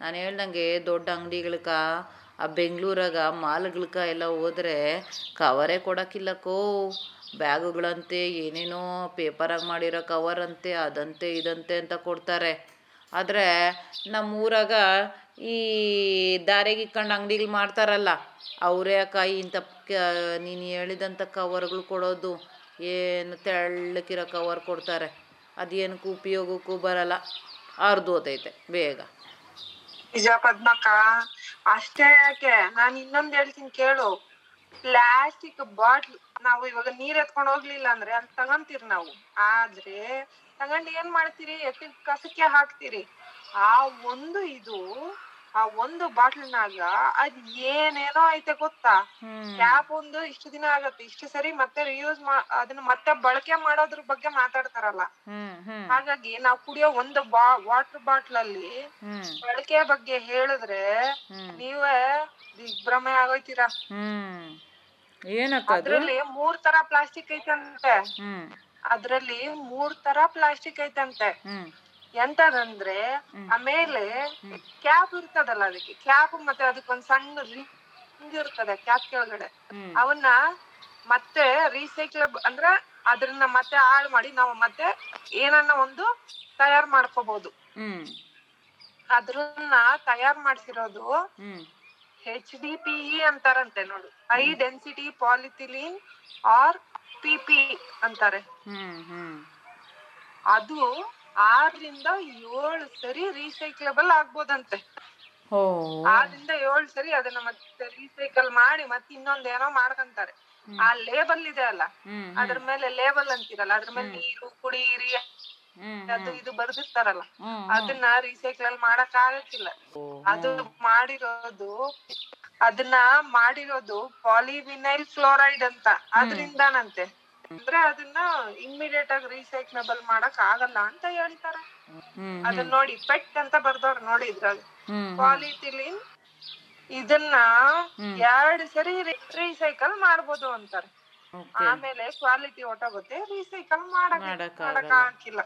ನಾನು ಹೇಳ್ದಂಗೆ ದೊಡ್ಡ ಅಂಗಡಿಗಳಕ್ಕ ಆ ಬೆಂಗಳೂರಾಗ ಮಾಲ್ಗಳಕ್ಕ ಎಲ್ಲ ಹೋದ್ರೆ ಕವರೇ ಕೊಡೋಕ್ಕಿಲ್ಲಕ್ಕೋ. ಬ್ಯಾಗುಗಳಂತೆ, ಏನೇನೋ ಪೇಪರಾಗಿ ಮಾಡಿರೋ ಕವರ್ ಅಂತೆ ಅದಂತೆ, ಇದಂತೆ ಅಂತ ಕೊಡ್ತಾರೆ. ಆದರೆ ನಮ್ಮೂರಾಗ ಈ ದಾರಿಗೆ ಇಕ್ಕೊಂಡು ಮಾಡ್ತಾರಲ್ಲ, ಅವರೇ ಅಕ್ಕ ಇಂಥ ನೀನು ಹೇಳಿದಂಥ ಕವರ್ಗಳು ಕೊಡೋದು ಏನು ತೆಳ್ಳಕ್ಕಿರೋ ಕವರ್ ಕೊಡ್ತಾರೆ, ಅದೇನಕ್ಕೂ ಉಪಯೋಗಕ್ಕೂ ಬರಲ್ಲ ಅರ್ಧೋತೈತೆ ಬೇಗ. ನಿಜ ಪದ್ಮಕ್ಕ, ಅಷ್ಟೇ ಯಾಕೆ? ನಾನು ಇನ್ನೊಂದ್ ಹೇಳ್ತೀನಿ ಕೇಳು. ಪ್ಲಾಸ್ಟಿಕ್ ಬಾಟ್ಲ್ ನಾವು ಇವಾಗ ನೀರ್ ಎತ್ಕೊಂಡ್ ಹೋಗ್ಲಿಲ್ಲ ಅಂದ್ರೆ ಅಲ್ಲಿ ತಗೊಂತೀರಿ ನಾವು. ಆದ್ರೆ ತಗೊಂಡ್ ಏನ್ ಮಾಡ್ತೀರಿ? ಎತ್ತಿ ಕಸಕ್ಕೆ ಹಾಕ್ತೀರಿ. ಆ ಒಂದು ಇದು ಆ ಒಂದು ಬಾಟ್ಲ್ನಾಗ ಅದ್ ಏನೇನೋ ಐತೆ ಗೊತ್ತಾ? ಕ್ಯಾಪ್ ಒಂದು ಇಷ್ಟು ದಿನ ಆಗತ್ತೆ. ಇಷ್ಟು ಸರಿ ಮತ್ತೆ ರಿಯೂಸ್ ಮಾ ಅದನ್ನ ಮತ್ತೆ ಬಳಕೆ ಮಾಡೋದ್ರ ಬಗ್ಗೆ ಮಾತಾಡ್ತಾರಲ್ಲ. ಹಾಗಾಗಿ ನಾವ್ ಕುಡಿಯೋ ಒಂದು ಬಾ ವಾಟರ್ ಬಾಟ್ಲ್ ಅಲ್ಲಿ ಬಳಕೆ ಬಗ್ಗೆ ಹೇಳಿದ್ರೆ ನೀವೇ ದಿಗ್ಭ್ರಮೆ ಆಗೋಯ್ತೀರಾ? ಅದ್ರಲ್ಲಿ ಮೂರ್ ತರ ಪ್ಲಾಸ್ಟಿಕ್ ಐತಂತೆ. ಅದ್ರಲ್ಲಿ ಮೂರ್ ತರ ಪ್ಲಾಸ್ಟಿಕ್ ಐತಂತೆ. ಎಂತದಂದ್ರೆ ಆಮೇಲೆ ಕ್ಯಾಪ್ ಇರ್ತದಲ್ಲ ಅದಕ್ಕೆ. ಕ್ಯಾಪ್ ಮತ್ತೆ ಅದಕ್ಕೊಂದ್ ಸಣ್ಣ ರಿಂಗ್ ಇರ್ತದೆ ಕ್ಯಾಪ್ ಕೆಳಗಡೆ. ಅವನ್ನ ಮತ್ತೆ ರೀಸೈಕಲ್ ಅಂದ್ರೆ ಅದನ್ನ ಮತ್ತೆ ಹಾಳ್ ಮಾಡಿ ನಾವು ಮತ್ತೆ ಏನನ್ನ ಒಂದು ತಯಾರ್ ಮಾಡ್ಕೋಬಹುದು ಅದ್ರನ್ನ ತಯಾರ್ ಮಾಡ್ಸಿರೋದು ಹೆಚ್ ಡಿ ಪಿ ಇ ಅಂತಾರಂತೆ ನೋಡು. High density polyethylene or P P ಅಂತಾರೆ. ಅದು ಆರರಿಂದ ಏಳು ಸರಿ ರೀಸೈಕ್ಲಬಲ್ ಆಗ್ಬೋದಂತೆ. ಓ ಆರರಿಂದ ಏಳು ಸರಿ ಅದನ್ನ ಮತ್ತೆ ರೀಸೈಕಲ್ ಮಾಡಿ ಮತ್ತೆ ಇನ್ನೊಂದ್ ಏನೋ ಮಾಡ್ಕಂತಾರೆ. ಆ ಲೇಬಲ್ ಇದೆ ಅಲ್ಲ. ಅದ್ರ ಮೇಲೆ ಲೇಬಲ್ ಅಂತಿರಲ್ಲ ಅದ್ರ ಮೇಲೆ ನೀರು ಕುಡಿಯಿರಿ ಅದು ಇದು ಬರ್ದಿರ್ತಾರಲ್ಲ ಅದನ್ನ ರೀಸೈಕಲ್ ಮಾಡಕ್ ಆಗಕ್ಕಿಲ್ಲ. ಅದು ಮಾಡಿರೋದು ಅದನ್ನ ಮಾಡಿರೋದು ಪಾಲಿವಿನೈಲ್ ಫ್ಲೋರೈಡ್ ಅಂತ. ಅದ್ರಿಂದನಂತೆ. ಅಂದ್ರೆ ಅದನ್ನ ಇಮಿಡಿಯೇಟ್ ಆಗಿ ರೀಸೈಕ್ಲಬಲ್ ಮಾಡಕ್ ಆಗಲ್ಲ ಅಂತ ಹೇಳ್ತಾರೆ. ಅದನ್ನ ನೋಡಿ ಪೆಟ್ ಅಂತ ಬರ್ದವ್ರು ನೋಡಿ ಇದ್ರಾಗ ಹ್ಮ್ ಪಾಲಿಥಿಲಿನ್ ಇದನ್ನ ಎರಡ್ ಸರಿ ರೀಸೈಕಲ್ ಮಾಡ್ಬೋದು ಅಂತಾರೆ. ಆಮೇಲೆ ಕ್ವಾಲಿಟಿ ಹೊಟ್ಟೋಗುತ್ತೆ ರೀಸೈಕಲ್ ಮಾಡಕ್ ಹಾಕಿಲ್ಲ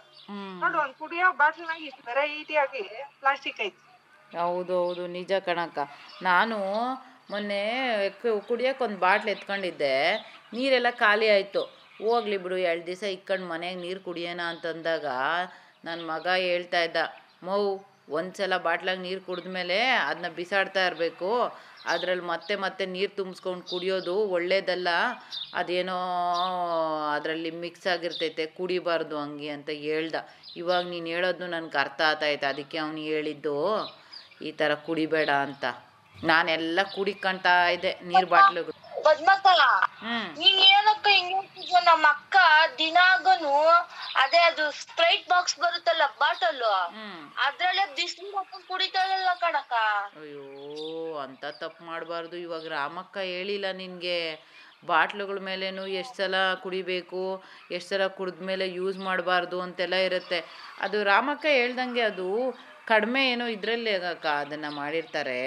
ನೋಡು ಒಂದ್ ಕುಡಿಯೋ ಬಾಟ್ಲಿನಾಗ ಇಷ್ಟು ವೆರೈಟಿ ಆಗಿ ಪ್ಲಾಸ್ಟಿಕ್ ಐತಿ. ಹೌದು ಹೌದು ನಿಜ ಕಣಕ್ಕ. ನಾನು ಮೊನ್ನೆ ಕುಡಿಯಕ್ಕೆ ಒಂದು ಬಾಟ್ಲ್ ಎತ್ಕೊಂಡಿದ್ದೆ. ನೀರೆಲ್ಲ ಖಾಲಿ ಆಯಿತು. ಹೋಗ್ಲಿ ಬಿಡು ಎರಡು ದಿವಸ ಇಕ್ಕೊಂಡು ಮನೆಗೆ ನೀರು ಕುಡಿಯೋಣ ಅಂತಂದಾಗ ನನ್ನ ಮಗ ಹೇಳ್ತಾ ಇದ್ದ ಮೌ ಒಂದ್ಸಲ ಬಾಟ್ಲಾಗ ನೀರು ಕುಡಿದ್ಮೇಲೆ ಅದನ್ನ ಬಿಸಾಡ್ತಾ ಇರಬೇಕು. ಅದ್ರಲ್ಲಿ ಮತ್ತೆ ಮತ್ತೆ ನೀರು ತುಂಬಿಸ್ಕೊಂಡು ಕುಡಿಯೋದು ಒಳ್ಳೇದಲ್ಲ. ಅದೇನೋ ಅದರಲ್ಲಿ ಮಿಕ್ಸ್ ಆಗಿರ್ತೈತೆ ಕುಡಿಬಾರ್ದು ಹಂಗೆ ಅಂತ ಹೇಳ್ದ. ಇವಾಗ ನೀನು ಹೇಳೋದು ನನಗೆ ಅರ್ಥ ಆಗ್ತೈತೆ ಅದಕ್ಕೆ ಅವನು ಹೇಳಿದ್ದು ಈ ಥರ ಕುಡಿಬೇಡ ಅಂತ. ನಾನೆಲ್ಲ ಕುಡಿಕೊಂತಾ ಇದ್ದೆ ನೀರು ಬಾಟ್ಲಿಗಳು. ಪದ್ಮಕ್ಕ ಹ್ಮ್. ನೀನ್ ಏನಪ್ಪ ಹಿಂಗ್ ನಮ್ಮ ಅಕ್ಕ ದಿನಾಗನು ಅದೇ ಅದು ಸ್ಪ್ರೈಟ್ ಬಾಕ್ಸ್ ಬರುತ್ತಲ್ಲ ಬಾಟಲ್ ಅದ್ರಲ್ಲೇ ಬಿಸಿಲು ಹಾಕೊಂಡ್ ಕುಡಿತಾಳಲ್ಲ ಕಣಕ ಅಯ್ಯೋ ಅಂತ ತಪ್ಪು ಮಾಡಬಾರ್ದು. ಇವಾಗ ರಾಮಕ್ಕ ಹೇಳಿಲ್ಲ ನಿನ್ಗೆ ಬಾಟ್ಲುಗಳ ಮೇಲೇನು ಎಷ್ಟು ಸಲ ಕುಡಿಬೇಕು ಎಷ್ಟು ಸಲ ಕುಡಿದ್ಮೇಲೆ ಯೂಸ್ ಮಾಡಬಾರ್ದು ಅಂತೆಲ್ಲ ಇರುತ್ತೆ. ಅದು ರಾಮಕ್ಕ ಹೇಳ್ದಂಗೆ ಅದು ಕಡಿಮೆ ಏನೋ ಇದರಲ್ಲಿ ಅದನ್ನು ಮಾಡಿರ್ತಾರೆ.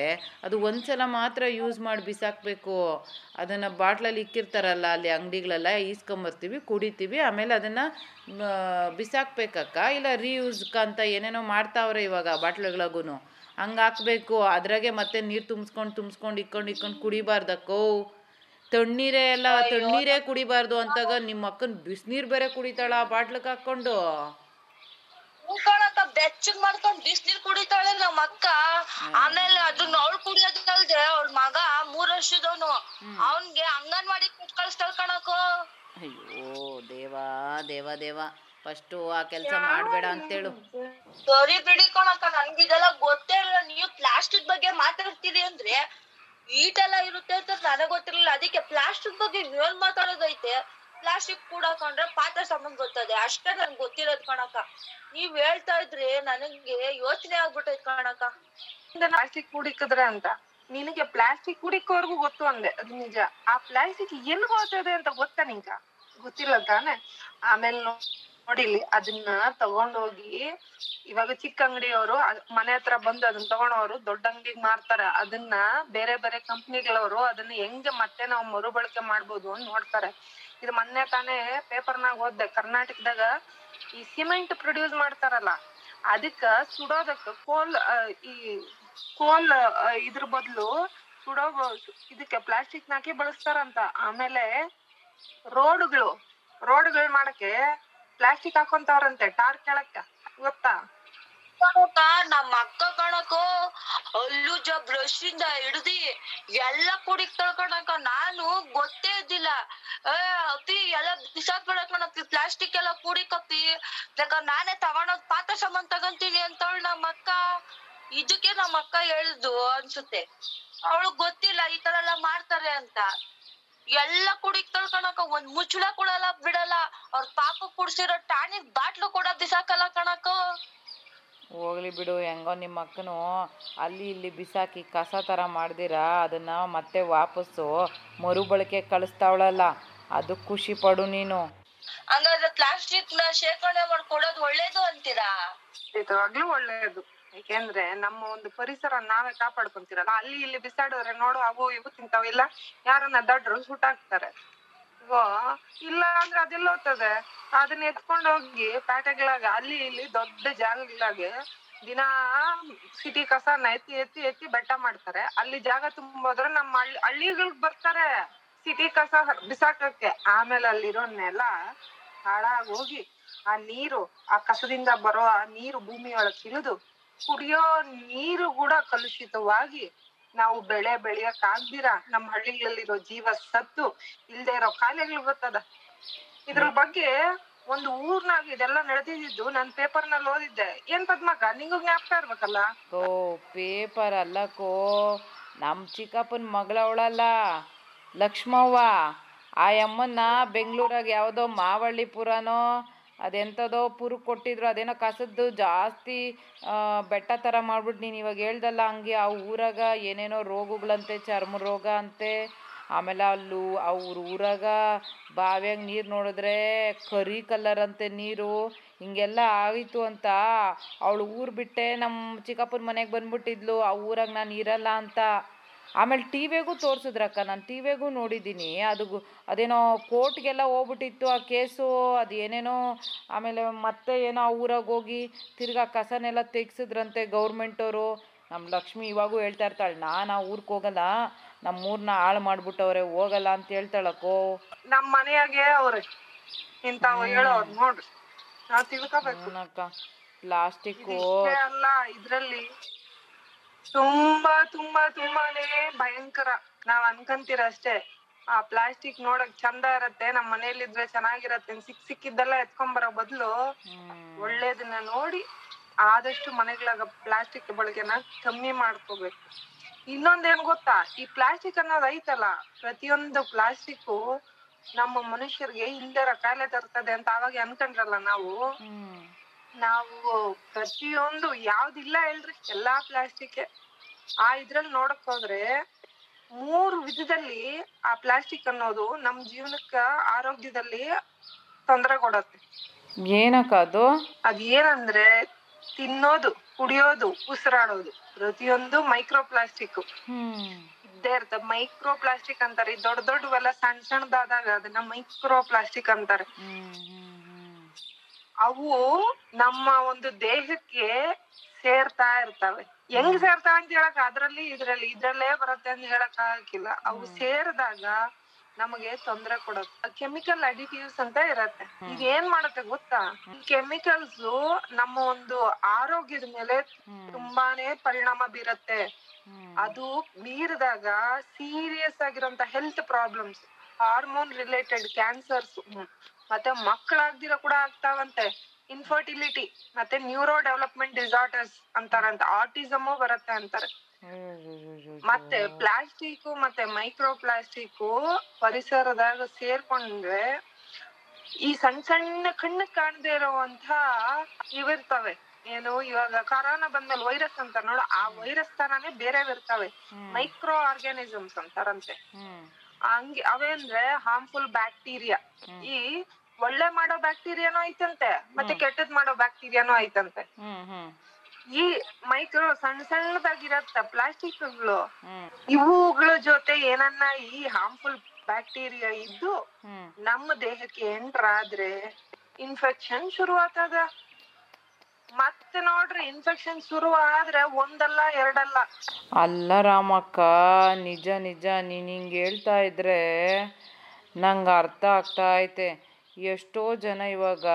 ಅದು ಒಂದು ಸಲ ಮಾತ್ರ ಯೂಸ್ ಮಾಡಿ ಬಿಸಾಕಬೇಕು. ಅದನ್ನು ಬಾಟ್ಲಲ್ಲಿ ಇಕ್ಕಿರ್ತಾರಲ್ಲ ಅಲ್ಲಿ ಅಂಗಡಿಗಳೆಲ್ಲ ಈಸ್ಕೊಂಬರ್ತೀವಿ ಕುಡಿತೀವಿ ಆಮೇಲೆ ಅದನ್ನು ಬಿಸಾಕ್ಬೇಕಕ್ಕ. ಇಲ್ಲ ರೀಯೂಸ್ಕ ಅಂತ ಏನೇನೋ ಮಾಡ್ತಾವ್ರೆ ಇವಾಗ ಬಾಟ್ಲುಗಳಿಗೂ ಹಂಗೆ ಹಾಕ್ಬೇಕು ಅದ್ರಾಗೆ ಮತ್ತೆ ನೀರು ತುಂಬಿಸ್ಕೊಂಡು ತುಂಬಿಸ್ಕೊಂಡು ಇಕ್ಕೊಂಡು ಇಕ್ಕೊಂಡು ಕುಡಿಬಾರ್ದಕ್ಕೋ. ತಣ್ಣೀರೇ ಎಲ್ಲ ತಣ್ಣೀರೇ ಕುಡಿಬಾರ್ದು ಅಂತಾಗ ನಿಮ್ಮ ಅಕ್ಕನ ಬಿಸಿನೀರು ಬೇರೆ ಕುಡಿತಾಳ ಆ ಬಾಟ್ಲಿಗೆ ಹಾಕ್ಕೊಂಡು. ಕಣಕ್ಕ ಬೆಚ್ಚಗ್ ಮಾಡ್ಕೊಂಡ್ ಬಿಸ್ನೀರ್ ಕುಡಿತಾಳೆ ನಮ್ ಅಕ್ಕ. ಆಮೇಲೆ ಅದನ್ನ ಅವ್ಳು ಕುಡಿಯೋದಲ್ದೆ ಅವ್ಳ ಮಗ ಮೂರ್ ವರ್ಷದವನು. ಅವನ್ಗೆ ಅಂಗನವಾಡಿ ಕೊಟ್ ಕಳಿಸ್ತಾಳ ಕಣಕೋ ಅಯ್ಯೋ ದೇವಾ ದೇವ ದೇವ. ಫಸ್ಟ್ ಆ ಕೆಲಸ ಮಾಡಬೇಡ ಅಂತೇಳು. ಸರಿ ಬಿಡಿ ಕಣಕ್ಕ ನನ್ಗೆ ಇದೆಲ್ಲ ಗೊತ್ತೇ ಇಲ್ಲ. ನೀವು ಪ್ಲಾಸ್ಟಿಕ್ ಬಗ್ಗೆ ಮಾತಾಡ್ತೀರಿ ಅಂದ್ರೆ ಈಟೆಲ್ಲ ಇರುತ್ತೆ ಅಂತ ನನಗ್ ಗೊತ್ತಿರಲಿಲ್ಲ. ಅದಕ್ಕೆ ಪ್ಲಾಸ್ಟಿಕ್ ಬಗ್ಗೆ ಏನ್ ಮಾತಾಡೋದೈತೆ? ಪ್ಲಾಸ್ಟಿಕ್ ಕೂಡಾಕೊಂಡ್ರೆ ಪಾತ್ರ ಸಂಬಂಧ ಗೊತ್ತದೆ ಅಷ್ಟೇ ನನ್ಗೆ ಗೊತ್ತಿರೋದ್ ಕಣಕ್ಕ. ನೀವ್ ಹೇಳ್ತಾ ಇದ್ರೆ ನನಗೆ ಯೋಚನೆ ಆಗ್ಬಿಟ್ಟೈತ್ ಕಣಕ್ಕ. ಪ್ಲಾಸ್ಟಿಕ್ ಕುಡಿಕಿದ್ರೆ ಅಂತ, ನಿನಗೆ ಪ್ಲಾಸ್ಟಿಕ್ ಕುಡಿಕೋರ್ಗು ಗೊತ್ತು ಅಂದೆ, ಅದು ನಿಜ. ಆ ಪ್ಲಾಸ್ಟಿಕ್ ಎಲ್ಲಿ ಹೋಗ್ತದೆ ಅಂತ ಗೊತ್ತಾ ನಿಂಗ? ಗೊತ್ತಿಲ್ಲ ತಾನೆ? ಆಮೇಲೆ ನೋಡಿಲಿ ಅದನ್ನ ತಗೊಂಡೋಗಿ, ಇವಾಗ ಚಿಕ್ಕ ಅಂಗಡಿಯವರು ಮನೆ ಹತ್ರ ಬಂದು ಅದನ್ನ ತಗೊಂಡವರು ದೊಡ್ಡ ಅಂಗಡಿಗೆ ಮಾರ್ತಾರ. ಅದನ್ನ ಬೇರೆ ಬೇರೆ ಕಂಪ್ನಿಗಳವರು ಅದನ್ನ ಹೆಂಗೆ ಮತ್ತೆ ನಾವು ಮರುಬಳಕೆ ಮಾಡ್ಬೋದು ಅಂತ ನೋಡ್ತಾರೆ. ಇದು ಮೊನ್ನೆ ತಾನೇ ಪೇಪರ್ನಾಗ ಓದ್ದೆ, ಕರ್ನಾಟಕದಾಗ ಈ ಸಿಮೆಂಟ್ ಪ್ರೊಡ್ಯೂಸ್ ಮಾಡ್ತಾರಲ್ಲ, ಅದಕ್ಕ ಸುಡೋದಕ್ಕ ಕೋಲ್ ಈ ಕೋಲ್ ಇದ್ರ ಬದಲು ಸುಡೋ ಇದಕ್ಕೆ ಪ್ಲಾಸ್ಟಿಕ್ ಹಾಕಿ ಬಳಸ್ತಾರಂತ. ಆಮೇಲೆ ರೋಡ್ಗಳು ರೋಡ್ಗಳು ಮಾಡಕ್ಕೆ ಪ್ಲಾಸ್ಟಿಕ್ ಹಾಕೊಂತವ್ರಂತೆ, ಟಾರ್ ಕೆಳಕ್ಕ, ಗೊತ್ತಾ? ಕಣಕ್ಕ ನಮ್ಮ ಅಕ್ಕ ಕಣಕೋ ಜ ಬ್ರಷ್ ಇಂದ ಹಿಡ್ದಿ ಎಲ್ಲ ಕುಡಿತಾಳ ಕಣಕ್ಕ ನಾನು ಗೊತ್ತೇ ಇದ್ದಿಲ್ಲ. ಏ ಅಪ್ಪಿ ಎಲ್ಲ ಬಿಸಾಕ್ಬೇಡ ಕಣಪ್ಪಿ ಪ್ಲಾಸ್ಟಿಕ್ ಎಲ್ಲ ಕುಡಿಕಪ್ಪಿ ಯಾಕ ನಾನೇ ತಗೊಂಡೋಗ್ ಪಾತ್ರೆ ಸಾಮಾನ್ ತಗೊಂತೀನಿ ಅಂತವಳು ನಮ್ಮ ಅಕ್ಕ, ಇದಕ್ಕೆ ನಮ್ಮ ಅಕ್ಕ ಹೇಳ್ದು ಅನ್ಸುತ್ತೆ. ಅವಳು ಗೊತ್ತಿಲ್ಲ ಈ ತರ ಎಲ್ಲ ಮಾಡ್ತಾರೆ ಅಂತ. ಎಲ್ಲ ಕುಡಿತಾಳ ಕಣಕ್ಕ ಒಂದ್ ಮುಚ್ಚಳ ಕೊಡಲ್ಲ ಬಿಡಲ್ಲ. ಅವ್ರ ಪಾಪ ಕುಡ್ಸಿರೋ ಟಾನಿಕ್ ಬಾಟ್ಲು ಕೂಡ ಬಿಸಾಕಲ್ಲ ಕಣಕ್ಕ ಹೋಗ್ಲಿ ಬಿಡು ಹೆಂಗೋ ನಿಮ್ಮ ಅಕ್ಕನು ಅಲ್ಲಿ ಇಲ್ಲಿ ಬಿಸಾಕಿ ಕಸ ಥರ ಮಾಡ್ದಿರ ಅದನ್ನು ಮತ್ತೆ ವಾಪಸ್ಸು ಮರುಬಳಕೆ ಕಳಿಸ್ತಾವಳಲ್ಲ ಅದು ಖುಷಿ ಪಡು ನೀನು. ಹಂಗಾದ್ರೆ ಪ್ಲಾಸ್ಟಿಕ್ನ ಶೇಖರಣೆ ಮಾಡ್ಕೊಡೋದು ಒಳ್ಳೇದು ಅಂತೀರಾ? ನಿಜವಾಗ್ಲೂ ಒಳ್ಳೇದು. ಯಾಕೆಂದ್ರೆ ನಮ್ಮ ಒಂದು ಪರಿಸರ ನಾವೇ ಕಾಪಾಡ್ಕೊಂತೀರಲ್ಲ ಅಲ್ಲಿ ಇಲ್ಲಿ ಬಿಸಾಡಿದ್ರೆ ನೋಡು ಅವು ಇವು ತಿಂತಾವಿಲ್ಲ ಯಾರನ್ನ ದಡ್ರು ಸುಟ್ಟಾಕ್ತಾರೆ ಇಲ್ಲ ಅಂದ್ರೆ ಅದೆಲ್ಲ ಹೋಗ್ತದೆ. ಅದನ್ನ ಎತ್ಕೊಂಡು ಹೋಗಿ ಪ್ಯಾಟೆಗಳಾಗ, ಅಲ್ಲಿ ಇಲ್ಲಿ ದೊಡ್ಡ ಜಾಗಗಳಾಗೆ ದಿನಾ ಸಿಟಿ ಕಸನ ಎತ್ತಿ ಎತ್ತಿ ಎತ್ತಿ ಬೆಟ್ಟ ಮಾಡ್ತಾರೆ. ಅಲ್ಲಿ ಜಾಗ ತುಂಬೋದ್ರೆ ನಮ್ಮ ಹಳ್ಳಿ, ಹಳ್ಳಿಗಳಿಗೆ ಬರ್ತಾರೆ ಸಿಟಿ ಕಸ ಬಿಸಾಕಕ್ಕೆ. ಆಮೇಲೆ ಅಲ್ಲಿರೋ ನೆಲ ಹಾಳಾಗಿ ಹೋಗಿ ಆ ನೀರು, ಆ ಕಸದಿಂದ ಬರೋ ಆ ನೀರು ಭೂಮಿಯೊಳಗೆ ಇಳಿದು ಕುಡಿಯೋ ನೀರು ಕೂಡ ಕಲುಷಿತವಾಗಿ ನಾವು ಬೆಳೆ ಬೆಳೆಯಕ್ ನಮ್ ನಮ್ಮ ಹಳ್ಳಿಗಳಲ್ಲಿರೋ ಜೀವ ಸತ್ತು ಇಲ್ದೆ ಇರೋ ಕಾಯಿಲೆಗಳು ಗೊತ್ತದ ಇದ್ರ ಬಗ್ಗೆ ಒಂದು ಊರ್ನಾಗ ಇದೆಲ್ಲ ನಡೆದಿದ್ದು ನಾನ್ ಪೇಪರ್ನಲ್ಲಿ ಓದಿದ್ದೆ. ಏನ್ ಪದ್ಮಕ್ಕ ನಿಂಗೂ ಜ್ಞಾಪಕ ಇರ್ಬೇಕಲ್ಲ? ಓ ಪೇಪರ್ ಅಲ್ಲಕೋ ನಮ್ ಚಿಕ್ಕಪ್ಪನ ಮಗಳವಳಲ್ಲ ಲಕ್ಷ್ಮವ್ವ. ಆ ಅಮ್ಮನ್ನ ಬೆಂಗಳೂರಾಗ ಯಾವುದೋ ಮಾವಳ್ಳಿಪುರನೋ ಅದೆಂಥದೋ ಪುರುಕ್ ಕೊಟ್ಟಿದ್ರು, ಅದೇನೋ ಕಸದ್ದು ಜಾಸ್ತಿ ಬೆಟ್ಟ ಥರ ಮಾಡ್ಬಿಟ್ಟು ನೀನು ಇವಾಗ ಹೇಳ್ದಲ್ಲ ಹಂಗೆ ಆ ಊರಾಗ ಏನೇನೋ ರೋಗಗಳಂತೆ, ಚರ್ಮ ರೋಗ ಅಂತೆ, ಆಮೇಲೆ ಅಲ್ಲೂ ಅವ್ರ ಊರಾಗ ಬಾವ್ಯಾಗ ನೀರು ನೋಡಿದ್ರೆ ಕರಿ ಕಲರ್ ಅಂತೆ ನೀರು, ಹಿಂಗೆಲ್ಲ ಆಯಿತು ಅಂತ ಅವಳು ಊರು ಬಿಟ್ಟೆ ನಮ್ಮ ಚಿಕ್ಕಪ್ಪನ ಮನೆಗೆ ಬಂದ್ಬಿಟ್ಟಿದ್ಲು, ಆ ಊರಾಗ ನಾನು ಇರಲ್ಲ ಅಂತ. ಆಮೇಲೆ ಟಿ ವಿಗೂ ತೋರಿಸಿದ್ರಕ್ಕ ನಾನು ಟಿ ವಿಗೂ ನೋಡಿದ್ದೀನಿ. ಅದು ಅದೇನೋ ಕೋರ್ಟ್ಗೆಲ್ಲ ಹೋಗ್ಬಿಟ್ಟಿತ್ತು ಆ ಕೇಸು ಅದು ಏನೇನೋ ಆಮೇಲೆ ಮತ್ತೆ ಏನೋ ಆ ಊರಾಗ ಹೋಗಿ ತಿರ್ಗಾ ಕಸನೆಲ್ಲ ತೆಗ್ಸಿದ್ರಂತೆ ಗೌರ್ಮೆಂಟವರು. ನಮ್ಮ ಲಕ್ಷ್ಮಿ ಇವಾಗೂ ಹೇಳ್ತಾ ಇರ್ತಾಳೆ ನಾನು ಆ ಊರಿಗೆ ಹೋಗಲ್ಲ ನಮ್ಮ ಊರನ್ನ ಹಾಳು ಮಾಡ್ಬಿಟ್ಟವ್ರೆ ಹೋಗಲ್ಲ ಅಂತ ಹೇಳ್ತಾಳಕ್ಕೋ ನಮ್ಮ ಮನೆಯಾಗೆ ಅವ್ರೆ ಇಂತಾವ್ ನೋಡ್ರಿ. ನಾವ್ ತಿಳ್ಕೊಬೇಕು. ಇಷ್ಟೇ ಅಲ್ಲ ಇದ್ರಲ್ಲಿ ತುಂಬಾ ತುಂಬಾ ತುಂಬಾನೇ ಭಯಂಕರ. ನಾವ್ ಅನ್ಕಂತೀರ ಅಷ್ಟೇ ಆ ಪ್ಲಾಸ್ಟಿಕ್ ನೋಡಕ್ ಚಂದ ಇರತ್ತೆ ನಮ್ ಮನೇಲಿದ್ರೆ ಚೆನ್ನಾಗಿರತ್ತೆ ಸಿಕ್ ಸಿಕ್ಕಿದ್ದೆಲ್ಲ ಎತ್ಕೊಂಡ್ ಬರೋ ಬದ್ಲು ಒಳ್ಳೇದನ್ನ ನೋಡಿ ಆದಷ್ಟು ಮನೆಗಳಾಗ ಪ್ಲಾಸ್ಟಿಕ್ ಬಳಕೆನ ಕಮ್ಮಿ ಮಾಡ್ಕೋಬೇಕು. ಇನ್ನೊಂದೇನ್ ಗೊತ್ತಾ? ಈ ಪ್ಲಾಸ್ಟಿಕ್ ಅನ್ನೋದ್ ಐತಲ್ಲ ಪ್ರತಿಯೊಂದು ಪ್ಲಾಸ್ಟಿಕ್ ನಮ್ಮ ಮನುಷ್ಯರಿಗೆ ಹಿಂದೆ ಕಾಯಿಲೆ ತರ್ತದೆ ಅಂತ ಅವಾಗ ಅನ್ಕೊಂಡ್ರಲ್ಲ ನಾವು? ನಾವು ಪ್ರತಿಯೊಂದು ಯಾವ್ದಿಲ್ಲ ಹೇಳ್ರಿ ಎಲ್ಲಾ ಪ್ಲಾಸ್ಟಿಕ್ ಆ ಇದ್ರಲ್ಲಿ ನೋಡಕ್ ಹೋದ್ರೆ ಮೂರು ವಿಧದಲ್ಲಿ ಆ ಪ್ಲಾಸ್ಟಿಕ್ ಅನ್ನೋದು ನಮ್ ಜೀವನಕ್ಕ ಆರೋಗ್ಯದಲ್ಲಿ ತೊಂದರೆ ಕೊಡತ್ತೆ. ಏನಕ್ಕ ಅದು? ಅದ್ ಏನಂದ್ರೆ ತಿನ್ನೋದು ಕುಡಿಯೋದು ಉಸಿರಾಡೋದು ಪ್ರತಿಯೊಂದು ಮೈಕ್ರೋ ಪ್ಲಾಸ್ಟಿಕ್ ಇದ್ದೇ ಇರ್ತದೆ ಮೈಕ್ರೋ ಪ್ಲಾಸ್ಟಿಕ್ ಅಂತಾರೆ ದೊಡ್ಡ ದೊಡ್ಡವೆಲ್ಲ ಸಣ್ಣ ಸಣ್ಣದಾದಾಗ ಅದನ್ನ ಮೈಕ್ರೋ ಪ್ಲಾಸ್ಟಿಕ್ ಅಂತಾರೆ ಅವು ನಮ್ಮ ಒಂದು ದೇಹಕ್ಕೆ ಸೇರ್ತಾ ಇರ್ತವೆ. ಹೆಂಗ್ ಸೇರ್ತಾವ ಅಂತ ಹೇಳಕ್ ಅದ್ರಲ್ಲಿ ಇದ್ರಲ್ಲಿ ಇದ್ರಲ್ಲೇ ಬರುತ್ತೆ ಅಂತ ಹೇಳಕ್ ಆಗಕ್ಕಿಲ್ಲ ಅವು ಸೇರಿದಾಗ ನಮಗೆ ತೊಂದರೆ ಕೊಡುತ್ತೆ. ಕೆಮಿಕಲ್ ಅಡಿಟಿವ್ಸ್ ಅಂತ ಇರತ್ತೆ. ಈಗ ಏನ್ ಮಾಡುತ್ತೆ ಗೊತ್ತಾ? ಕೆಮಿಕಲ್ಸ್ ನಮ್ಮ ಒಂದು ಆರೋಗ್ಯದ ಮೇಲೆ ತುಂಬಾನೇ ಪರಿಣಾಮ ಬೀರತ್ತೆ. ಅದು ಮೀರಿದಾಗ serious ಆಗಿರೋಂತ health problems hormone related cancers ಮತ್ತೆ ಮಕ್ಕಳಾಗ್ದಿರೋ ಕೂಡ ಆಗ್ತಾವಂತೆ. ಇನ್ಫರ್ಟಿಲಿಟಿ ಮತ್ತೆ ನ್ಯೂರೋ ಡೆವಲಪ್ಮೆಂಟ್ ಡಿಸಾರ್ಡರ್ಸ್ ಅಂತಾರಂತ ಆಟಿಸಮು ಬರುತ್ತೆ ಅಂತಾರೆ. ಮತ್ತೆ ಪ್ಲಾಸ್ಟಿಕ್ ಮತ್ತೆ ಮೈಕ್ರೋ ಪ್ಲಾಸ್ಟಿಕ್ ಪರಿಸರದಾಗ ಸೇರ್ಕೊಂಡ್ರೆ ಈ ಸಣ್ಣ ಸಣ್ಣ ಕಣ್ಣು ಕಾಣದೇ ಇರುವಂತ ಇವಿರ್ತವೆ. ಏನು ಇವಾಗ ಕರೋನಾ ಬಂದ್ಮೇಲೆ ವೈರಸ್ ಅಂತ ನೋಡ ಆ ವೈರಸ್ ತರಾನೇ ಬೇರೆ ಇರ್ತವೆ ಮೈಕ್ರೋ ಆರ್ಗ್ಯಾನಿಸಮ್ಸ್ ಅಂತಾರಂತೆ ಹಂಗೆ ಅವೇಂದ್ರೆ ಹಾರ್ಮ್ಫುಲ್ ಬ್ಯಾಕ್ಟೀರಿಯಾ ಈ ಒಳ್ಳೆ ಮಾಡೋ ಬ್ಯಾಕ್ಟೀರಿಯಾನು ಐತಂತೆ ಮತ್ತೆ ಕೆಟ್ಟದ್ ಮಾಡೋ ಬ್ಯಾಕ್ಟೀರಿಯಾನು ಐತಂತೆ. ಈ ಮೈಕ್ರೋ ಸಣ್ಣ ಸಣ್ಣದಾಗಿರತ್ತ ಪ್ಲಾಸ್ಟಿಕ್ಗಳು ಇವುಗಳ ಜೊತೆ ಏನನ್ನ ಈ ಹಾರ್ಮ್ಫುಲ್ ಬ್ಯಾಕ್ಟೀರಿಯಾ ಇದ್ದು ನಮ್ಮ ದೇಹಕ್ಕೆ ಎಂಟರ್ ಆದ್ರೆ ಇನ್ಫೆಕ್ಷನ್ ಶುರುವಾತದ ಮತ್ತೆ ನೋಡ್ರಿ ಇನ್ಫೆಕ್ಷನ್ ಶುರು ಆದ್ರೆ ಒಂದಲ್ಲ, ಎರಡಲ್ಲ. ಅಲ್ಲ ರಾಮಕ್ಕ, ನಿಜ ನಿಜ, ನೀನು ಹಿಂಗೆ ಹೇಳ್ತಾ ಇದ್ರೆ ನಂಗೆ ಅರ್ಥ ಆಗ್ತಾ ಐತೆ. ಎಷ್ಟೋ ಜನ ಇವಾಗ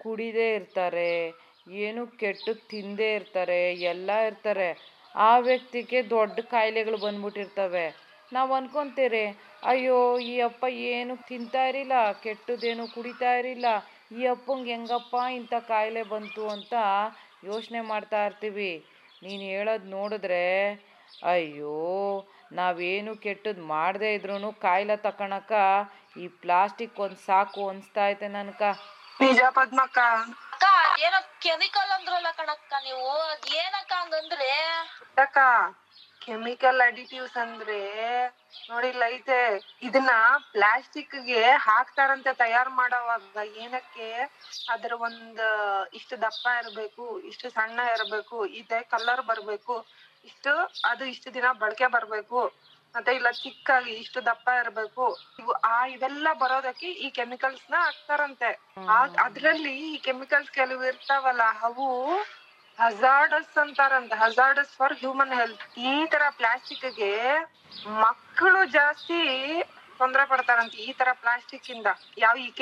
ಕುಡಿದೇ ಇರ್ತಾರೆ, ಏನು ಕೆಟ್ಟು ತಿಂದೇ ಇರ್ತಾರೆ, ಎಲ್ಲ ಇರ್ತಾರೆ. ಆ ವ್ಯಕ್ತಿಗೆ ದೊಡ್ಡ ಕಾಯಿಲೆಗಳು ಬಂದ್ಬಿಟ್ಟಿರ್ತವೆ. ನಾವು ಅನ್ಕೊಂತೀರಿ, ಅಯ್ಯೋ, ಈ ಅಪ್ಪ ಏನು ತಿಂತಾ ಇರಿಲ್ಲ, ಕೆಟ್ಟದೇನು ಕುಡಿತಾ ಇರಿಲ್ಲ. ಈ ಅಪ್ಪಂಗೆ ಹೆಂಗಪ್ಪ ಇಂಥ ಕಾಯಿಲೆ ಬಂತು ಅಂತ ಯೋಚನೆ ಮಾಡ್ತಾ ಇರ್ತೀವಿ. ನೀನು ಹೇಳೋದು ನೋಡಿದ್ರೆ ಅಯ್ಯೋ ನಾವೇನು ಕೆಟ್ಟದ್ದು ಮಾಡದೇ ಇದ್ರೂ ಕಾಯಿಲೆ ತಕೊಳಕ ಈ ಪ್ಲಾಸ್ಟಿಕ್ ಒಂದು ಸಾಕು ಅನಿಸ್ತಾ ಐತೆ ನನ್ಕ. ನಿಜ ಪದ್ಮಕ್ಕ. ಏನೋ ಕೆಮಿಕಲ್ ಅಂದ್ರಲ್ಲ ಕಣಕ್ಕ ನೀವು ಅದೇನಕ್ಕ ಏನಕ್ಕ ಹಂಗಂದ್ರೆ? ಅಕ್ಕ ಕೆಮಿಕಲ್ ಅಡಿಟಿವ್ಸ್ ಅಂದ್ರೆ ನೋಡಿಲ್ಲ ಐತೆ. ಇದನ್ನ ಪ್ಲಾಸ್ಟಿಕ್ಗೆ ಹಾಕ್ತಾರಂತೆ ತಯಾರ್ ಮಾಡೋವಾಗ. ಏನಕ್ಕೆ? ಅದ್ರ ಒಂದ್ ಇಷ್ಟು ದಪ್ಪ ಇರ್ಬೇಕು, ಇಷ್ಟು ಸಣ್ಣ ಇರ್ಬೇಕು, ಇದೆ ಕಲರ್ ಬರ್ಬೇಕು, ಇಷ್ಟು, ಅದು ಇಷ್ಟು ದಿನ ಬಳಕೆ ಬರ್ಬೇಕು, ಮತ್ತೆ ಇಲ್ಲ ಚಿಕ್ಕಾಗಿ ಇಷ್ಟು ದಪ್ಪ ಇರ್ಬೇಕು. ಇವು ಆ ಇವೆಲ್ಲ ಬರೋದಕ್ಕೆ ಈ ಕೆಮಿಕಲ್ಸ್ನ ಹಾಕ್ತಾರಂತೆ. ಅದ್ರಲ್ಲಿ ಈ ಕೆಮಿಕಲ್ಸ್ ಕೆಲವು ಇರ್ತಾವಲ್ಲ, ಅವು ಹಜಾರ್ಡಸ್ ಅಂತಾರಂತ. ಹಜಾರ್ಡಸ್ ಫಾರ್ ಹ್ಯೂಮನ್ ಹೆಲ್ತ್ ಈ ತರ ಪ್ಲಾಸ್ಟಿಕ್ಗೆ ಮಕ್ಕಳು ಜಾಸ್ತಿ ತೊಂದರೆ ಪಡ್ತಾರಂತೆ ಈ ತರ ಪ್ಲಾಸ್ಟಿಕ್ ಇಂದ. ಯಾವ ಈ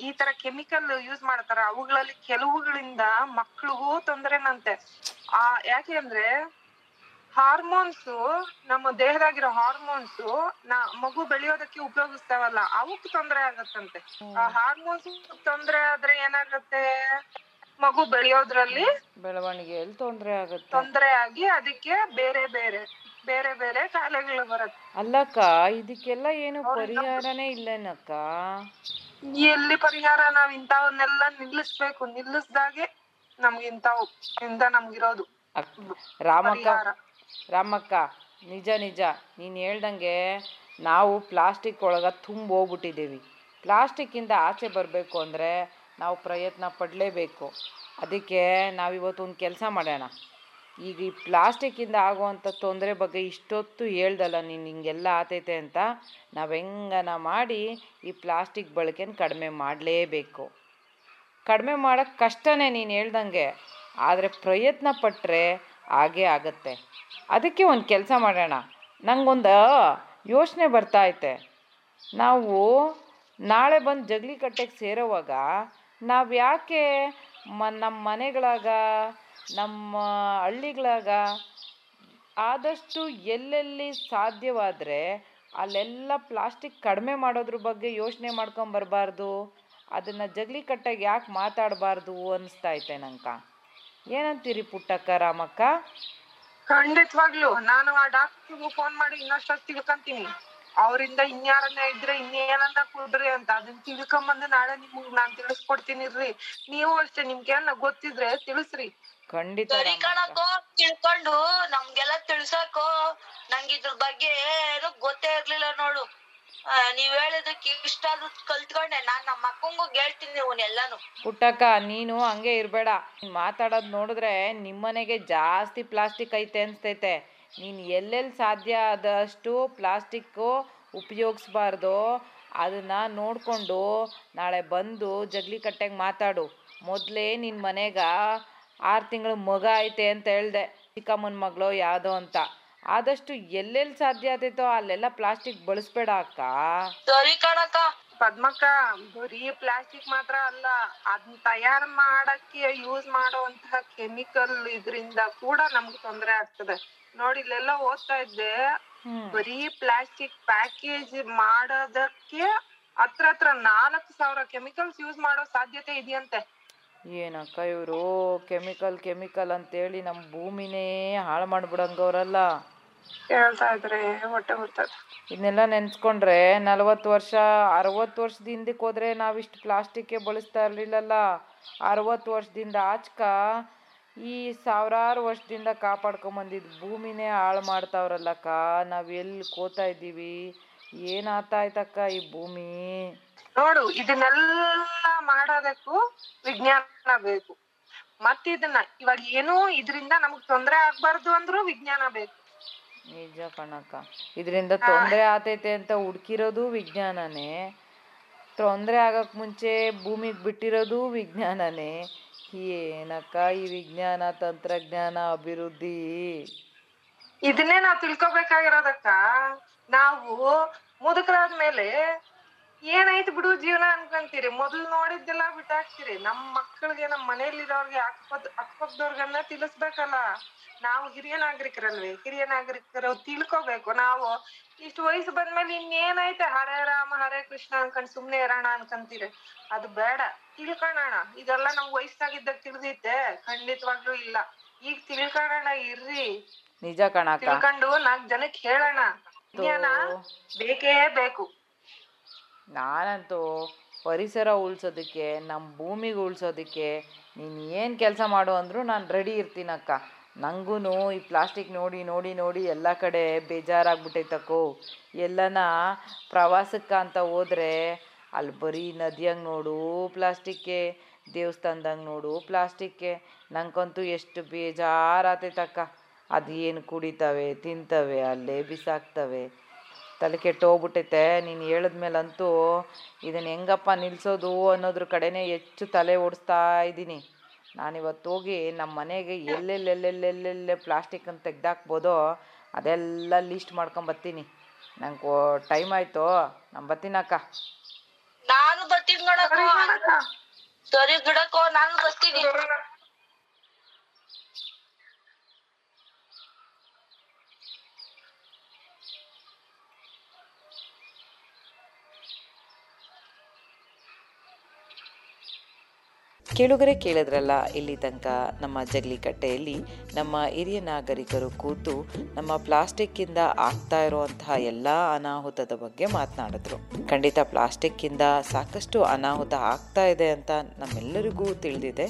ಈ ತರ ಕೆಮಿಕಲ್ ಯೂಸ್ ಮಾಡ್ತಾರ. ಅವುಗಳಲ್ಲಿ ಕೆಲವುಗಳಿಂದ ಮಕ್ಕಳಿಗೂ ತೊಂದರೆನಂತೆ. ಆ, ಯಾಕೆ ಅಂದ್ರೆ ಹಾರ್ಮೋನ್ಸ್ ನಮ್ಮ ದೇಹದಾಗಿರೋ ಹಾರ್ಮೋನ್ಸ್ ನಾ ಮಗು ಬೆಳೆಯೋದಕ್ಕೆ ಉಪಯೋಗಿಸ್ತಾವಲ್ಲ ಅವಕ್ ತೊಂದರೆ ಆಗತ್ತಂತೆ. ಆ ಹಾರ್ಮೋನ್ಸ್ ತೊಂದರೆ ಆದ್ರೆ ಏನಾಗತ್ತೆ? ಮಗು ಬೆಳೆಯೋದ್ರಲ್ಲಿ ಬೆಳವಣಿಗೆಯಲ್ಲಿ ತೊಂದರೆ ಆಗುತ್ತೆ? ತೊಂದರೆ ಆಗಿ ಅದಕ್ಕೆ ಬೇರೆ ಬೇರೆ ಬೇರೆ ಬೇರೆ ಕಾಯಿಲೆಗಳು ಬರುತ್ತೆ. ಅಲ್ಲಕ್ಕ ಇದಕ್ಕೆಲ್ಲ ಏನು ಪರಿಹಾರನೇ ಇಲ್ಲನಕ್ಕ? ಎಲ್ಲಿ ಪರಿಹಾರ ನಾವ್ ಇಂಥವನ್ನೆಲ್ಲ ನಿಲ್ಲಿಸ್ಬೇಕು? ನಿಲ್ಲಿಸ್ದಾಗೆ ನಮ್ಗೆ ಇಂಥವು ಇಂದ ನಮ್ಗಿರೋದು. ರಾಮಕ್ಕ ರಾಮಕ್ಕ ನಿಜ ನಿಜ. ನೀನು ಹೇಳ್ದಂಗೆ ನಾವು ಪ್ಲಾಸ್ಟಿಕ್ ಒಳಗ ತುಂಬ ಹೋಗ್ಬಿಟ್ಟಿದ್ದೀವಿ ಪ್ಲಾಸ್ಟಿಕ್ಕಿಂದ ಆಚೆ ಬರಬೇಕು ಅಂದರೆ ನಾವು ಪ್ರಯತ್ನ ಪಡಲೇಬೇಕು. ಅದಕ್ಕೆ ನಾವಿವತ್ತು ಒಂದು ಕೆಲಸ ಮಾಡೋಣ ಈಗ ಈ ಪ್ಲಾಸ್ಟಿಕ್ಕಿಂದ ಆಗುವಂಥ ತೊಂದರೆ ಬಗ್ಗೆ ಇಷ್ಟೊತ್ತು ಹೇಳ್ದಲ್ಲ ನೀನು, ಹಿಂಗೆಲ್ಲ ಆತೈತೆ ಅಂತ ನಾವು ಹೆಂಗನ ಮಾಡಿ ಈ ಪ್ಲಾಸ್ಟಿಕ್ ಬಳಕೆನ ಕಡಿಮೆ ಮಾಡಲೇಬೇಕು. ಕಡಿಮೆ ಮಾಡೋಕ್ಕೆ ಕಷ್ಟನೇ ನೀನು ಹೇಳ್ದಂಗೆ, ಆದರೆ ಪ್ರಯತ್ನ ಪಟ್ಟರೆ ಹಾಗೇ ಆಗತ್ತೆ. ಅದಕ್ಕೆ ಒಂದು ಕೆಲಸ ಮಾಡೋಣ ನಂಗೊಂದು ಯೋಚನೆ ಬರ್ತಾ ಐತೆ. ನಾವು ನಾಳೆ ಬಂದು ಜಗಲಿ ಕಟ್ಟೆಗೆ ಸೇರೋವಾಗ ನಾವು ಯಾಕೆ ಮ ನಮ್ಮ ಮನೆಗಳಾಗ, ನಮ್ಮ ಹಳ್ಳಿಗಳಾಗ ಆದಷ್ಟು ಎಲ್ಲೆಲ್ಲಿ ಸಾಧ್ಯವಾದರೆ ಅಲ್ಲೆಲ್ಲ ಪ್ಲಾಸ್ಟಿಕ್ ಕಡಿಮೆ ಮಾಡೋದ್ರ ಬಗ್ಗೆ ಯೋಚನೆ ಮಾಡ್ಕೊಂಬರ್ಬಾರ್ದು ಅದನ್ನು ಜಗಲಿ ಕಟ್ಟಾಗಿ ಯಾಕೆ ಮಾತಾಡಬಾರ್ದು ಅನಿಸ್ತಾ ಐತೆ ನಂಕ ಏನಂತೀರಿ ಪುಟ್ಟಕ್ಕ, ರಾಮಕ್ಕ? ಖಂಡಿತವಾಗ್ಲು. ನಾನು ಆ ಡಾಕ್ಟರ್ಗೂ ಫೋನ್ ಮಾಡಿ ಇನ್ನಷ್ಟು ತಿಳ್ಕೊಂತೀನಿ. ಅವರಿಂದ ಇನ್ಯಾರನ್ನ ಇದ್ರೆ ಇನ್ನೇನನ್ನ ಕೊಡ್ರಿ ಅಂತ ಅದನ್ನ ತಿಳ್ಕೊಂಬಂದು ನಾಳೆ ನಿಮ್ಗ್ ನಾನ್ ತಿಳಿಸ್ಕೊಡ್ತೀನಿ ಇರ್ರಿ. ನೀವು ಅಷ್ಟೇ ನಿಮ್ಗೆ ಏನ ಗೊತ್ತಿದ್ರೆ ತಿಳಿಸ್ರಿ. ಖಂಡಿತ ಸರಿ ಕಣಕ್ಕೋ ತಿಳ್ಕೊಂಡು ನಮ್ಗೆಲ್ಲ ತಿಳ್ಸಕೋ. ನಂಗೆ ಇದ್ರ ಬಗ್ಗೆ ಏನು ಗೊತ್ತೇ ಇರ್ಲಿಲ್ಲ ನೋಡು. ಆ, ನೀವ್ ಹೇಳಿದಕ್ಕೆ ಇಷ್ಟ ಆದ್ರೂ ಕಲ್ತ್ಕೊಂಡೆ. ನಾನ್ ನಮ್ಮ ಅಕ್ಕಂಗೂ ಹೇಳ್ತೀನಿ ಎಲ್ಲಾನು. ಪುಟ್ಟಕ್ಕ ನೀನು ಹಂಗೆ ಇರ್ಬೇಡ. ಮಾತಾಡೋದ್ ನೋಡಿದ್ರೆ ನಿಮ್ಮನೆಗೆ ಜಾಸ್ತಿ ಪ್ಲಾಸ್ಟಿಕ್ ಐತೆ ಅನಿಸ್ತೈತೆ. ನೀನು ಎಲ್ಲೆಲ್ಲಿ ಸಾಧ್ಯ ಆದಷ್ಟು ಪ್ಲಾಸ್ಟಿಕ್ಕು ಉಪಯೋಗಿಸ್ಬಾರ್ದು. ಅದನ್ನು ನೋಡಿಕೊಂಡು ನಾಳೆ ಬಂದು ಜಗ್ಲಿ ಕಟ್ಟೆಗೆ ಮಾತಾಡು. ಮೊದಲೇ ನಿನ್ನ ಮನೆಗೆ ಆರು ತಿಂಗಳ ಮಗ ಐತೆ ಅಂತ ಹೇಳ್ದೆ. ಚಿಕ್ಕಮ್ಮನ ಮಗಳು ಯಾವುದೋ ಅಂತ. ಆದಷ್ಟು ಎಲ್ಲೆಲ್ಲಿ ಸಾಧ್ಯ ಆದೈತೋ ಅಲ್ಲೆಲ್ಲ ಪ್ಲಾಸ್ಟಿಕ್ ಬಳಸ್ಬೇಡ ಅಕ್ಕ. ಸರಿ ಕಣಕ್ಕ. ಪದ್ಮಕ್ಕ ಬರೀ ಪ್ಲಾಸ್ಟಿಕ್ ಮಾತ್ರ ಅಲ್ಲ ಅದನ್ನ ತಯಾರ್ ಮಾಡಕ್ಕೆ ಯೂಸ್ ಮಾಡುವಂತಹ ಕೆಮಿಕಲ್ ಇದ್ರಿಂದ ಕೂಡ ನಮ್ಗ್ ತೊಂದ್ರೆ ಆಗ್ತದೆ. ನೋಡಿ ಇಲ್ಲೆಲ್ಲ ಓದ್ತಾ ಇದ್ದೆ ಬರೀ ಪ್ಲಾಸ್ಟಿಕ್ ಪ್ಯಾಕೇಜ್ ಮಾಡೋದಕ್ಕೆ ಹತ್ರ ಹತ್ರ ನಾಲ್ಕು ಸಾವಿರ ಕೆಮಿಕಲ್ಸ್ ಯೂಸ್ ಮಾಡೋ ಸಾಧ್ಯತೆ ಇದೆಯಂತೆ. ಏನಕ್ಕ ಇವರು? ಕೆಮಿಕಲ್ ಕೆಮಿಕಲ್ ಅಂತೇಳಿ ನಮ್ಮ ಭೂಮಿನೇ ಹಾಳು ಮಾಡ್ಬಿಡಂಗವ್ರಲ್ಲ. ಹೇಳ್ತಾ ಇದ್ರೆ ಹೊಟ್ಟೆ ಹುರ್ತದೆ ಇದನ್ನೆಲ್ಲ ನೆನ್ಸ್ಕೊಂಡ್ರೆ ನಲವತ್ತು ವರ್ಷ ಅರವತ್ತು ವರ್ಷದ ಹಿಂದಕ್ಕೆ ಹೋದ್ರೆ ನಾವಿಷ್ಟು ಪ್ಲಾಸ್ಟಿಕ್ ಬಳಸ್ತಾ ಇರಲಿಲ್ಲಲ್ಲ. ಅರವತ್ತು ವರ್ಷದಿಂದ ಆಚಕ ಈ ಸಾವಿರಾರು ವರ್ಷದಿಂದ ಕಾಪಾಡ್ಕೊಂಬಂದಿದ್ದು ಭೂಮಿನೇ ಹಾಳು ಮಾಡ್ತಾವ್ರಲ್ಲಕ್ಕ. ನಾವು ಎಲ್ಲಿ ಕೋತಾ ಇದ್ದೀವಿ? ಏನಾಗ್ತಾಯ್ತಕ್ಕ ಈ ಭೂಮಿ? ನೋಡು ಇದನ್ನೆಲ್ಲ ಮಾಡೋದಕ್ಕೂ ವಿಜ್ಞಾನ ಬೇಕು. ಮತ್ತಿದನ್ನ ಇದನ್ನ ಇವಾಗ ಏನು ಇದರಿಂದ ನಮಗ್ ತೊಂದರೆ ಆಗ್ಬಾರ್ದು ಅಂದ್ರೂ ವಿಜ್ಞಾನ ಬೇಕು. ನಿಜ ಕಣಕ್ಕ. ಇದರಿಂದ ತೊಂದರೆ ಆತೈತೆ ಅಂತ ಹುಡ್ಕಿರೋದು ವಿಜ್ಞಾನನೇ. ತೊಂದರೆ ಆಗಕ್ಕೆ ಮುಂಚೆ ಭೂಮಿಗೆ ಬಿಟ್ಟಿರೋದು ವಿಜ್ಞಾನನೇ. ಏನಕ್ಕ ಈ ವಿಜ್ಞಾನ, ತಂತ್ರಜ್ಞಾನ, ಅಭಿವೃದ್ಧಿ? ಇದನ್ನೇ ನಾವ್ ತಿಳ್ಕೊಬೇಕಾಗಿರೋದಕ್ಕ. ನಾವು ಮುದುಕರಾದ್ಮೇಲೆ ಏನಾಯ್ತು ಬಿಡು ಜೀವನ ಅನ್ಕೊಂತೀರಿ. ಮೊದಲು ನೋಡಿದ್ದೆಲ್ಲ ಬಿಟ್ಟಾಕ್ತಿರಿ. ನಮ್ ಮಕ್ಕಳಿಗೆ ನಮ್ ಮನೇಲಿರೋರ್ಗೆ ಅಕ್ಕಪದ್ ಅಕ್ಕಪಕ್ಕದವ್ರಿಗೆಲ್ಲ ತಿಳಿಸ್ಬೇಕಲ್ಲ. ನಾವು ಹಿರಿಯ ನಾಗರಿಕರಲ್ವೇ? ಹಿರಿಯ ನಾಗರಿಕರು ತಿಳ್ಕೊಬೇಕು. ನಾವು ಇಷ್ಟು ವಯಸ್ಸು ಬಂದ್ಮೇಲೆ ಇನ್ನೇನೈತೆ ಹರೇ ರಾಮ ಹರೇ ಕೃಷ್ಣ ಅನ್ಕೊಂಡ್ ಸುಮ್ನೆ ಇರೋಣ ಅನ್ಕಂತೀರಿ. ಅದು ಬೇಡ. ತಿಳ್ಕೊಳ್ಳೋಣ ಇದೆಲ್ಲ ನಮ್ ವಯಸ್ಸಾಗಿದ್ದಾಗ ತಿಳಿದೈತೆ ಖಂಡಿತವಾಗ್ಲೂ ಇಲ್ಲ. ಈಗ ತಿಳ್ಕೊಳ್ಳೋಣ ಇರ್ರಿ. ನಿಜ ಕಣ ತಿಳ್ಕೊಂಡು ನಾಲ್ಕ್ ಜನಕ್ಕೆ ಹೇಳೋಣ. ವಿಜ್ಞಾನ ಬೇಕೇ ಬೇಕು. ನಾನಂತೂ ಪರಿಸರ ಉಳಿಸೋದಕ್ಕೆ ನಮ್ಮ ಭೂಮಿಗೆ ಉಳಿಸೋದಕ್ಕೆ ನೀನು ಏನು ಕೆಲಸ ಮಾಡು ಅಂದರೂ ನಾನು ರೆಡಿ ಇರ್ತೀನಕ್ಕ. ನನಗೂ ಈ ಪ್ಲಾಸ್ಟಿಕ್ ನೋಡಿ ನೋಡಿ ನೋಡಿ ಎಲ್ಲ ಕಡೆ ಬೇಜಾರಾಗ್ಬಿಟ್ಟೈತಕ್ಕೋ. ಎಲ್ಲನ ಪ್ರವಾಸಕ್ಕೆ ಅಂತ ಹೋದ್ರೆ ಅಲ್ಲಿ ಬರೀ ನದಿಯಂಗೆ ನೋಡು ಪ್ಲಾಸ್ಟಿಕ್ಕೆ ದೇವಸ್ಥಾನದಂಗೆ ನೋಡು ಪ್ಲಾಸ್ಟಿಕ್ಕೆ ನನಗಂತೂ ಎಷ್ಟು ಬೇಜಾರಾತೈತಕ್ಕ. ಅದು ಏನು ಕುಡಿತವೆ, ತಿಂತವೆ, ಅಲ್ಲೇ ಬಿಸಾಕ್ತವೆ. ತಲೆ ಕೆಟ್ಟು ಹೋಗ್ಬಿಟ್ಟೈತೆ. ನೀನು ಹೇಳಿದ್ಮೇಲಂತೂ ಇದನ್ನು ಹೆಂಗಪ್ಪ ನಿಲ್ಲಿಸೋದು ಅನ್ನೋದ್ರ ಕಡೆನೇ ಹೆಚ್ಚು ತಲೆ ಓಡಿಸ್ತಾ ಇದ್ದೀನಿ. ನಾನಿವತ್ತು ಹೋಗಿ ನಮ್ಮ ಮನೆಗೆ ಎಲ್ಲೆಲ್ಲೆಲ್ಲೆಲ್ಲೆಲ್ಲೆಲ್ಲೆ ಪ್ಲಾಸ್ಟಿಕ್ಕನ್ನು ತೆಗ್ದಾಕ್ಬೋದೋ, ಅದೆಲ್ಲ ಲೀಸ್ಟ್ ಮಾಡ್ಕೊಂಬರ್ತೀನಿ ನಂಗೆ ಟೈಮ್ ಆಯಿತು. ನಾನು ಬರ್ತೀನಕ್ಕ ನಾನು ಬರ್ತೀನಿ ಸರಿ ಬಿಡಕ್ಕೋ, ನಾನು ಬರ್ತೀನಿ. ಕೇಳುಗರೆ ಕೇಳಿದ್ರಲ್ಲ, ಇಲ್ಲಿ ತನಕ ನಮ್ಮ ಜಗಲಿಕಟ್ಟೆಯಲ್ಲಿ ನಮ್ಮ ಹಿರಿಯ ನಾಗರಿಕರು ಕೂತು ನಮ್ಮ ಪ್ಲಾಸ್ಟಿಕ್ಕಿಂದ ಆಗ್ತಾ ಇರುವಂತಹ ಎಲ್ಲ ಅನಾಹುತದ ಬಗ್ಗೆ ಮಾತನಾಡಿದ್ರು. ಖಂಡಿತ ಪ್ಲಾಸ್ಟಿಕ್ಕಿಂದ ಸಾಕಷ್ಟು ಅನಾಹುತ ಆಗ್ತಾ ಇದೆ ಅಂತ ನಮ್ಮೆಲ್ಲರಿಗೂ ತಿಳಿದಿದೆ.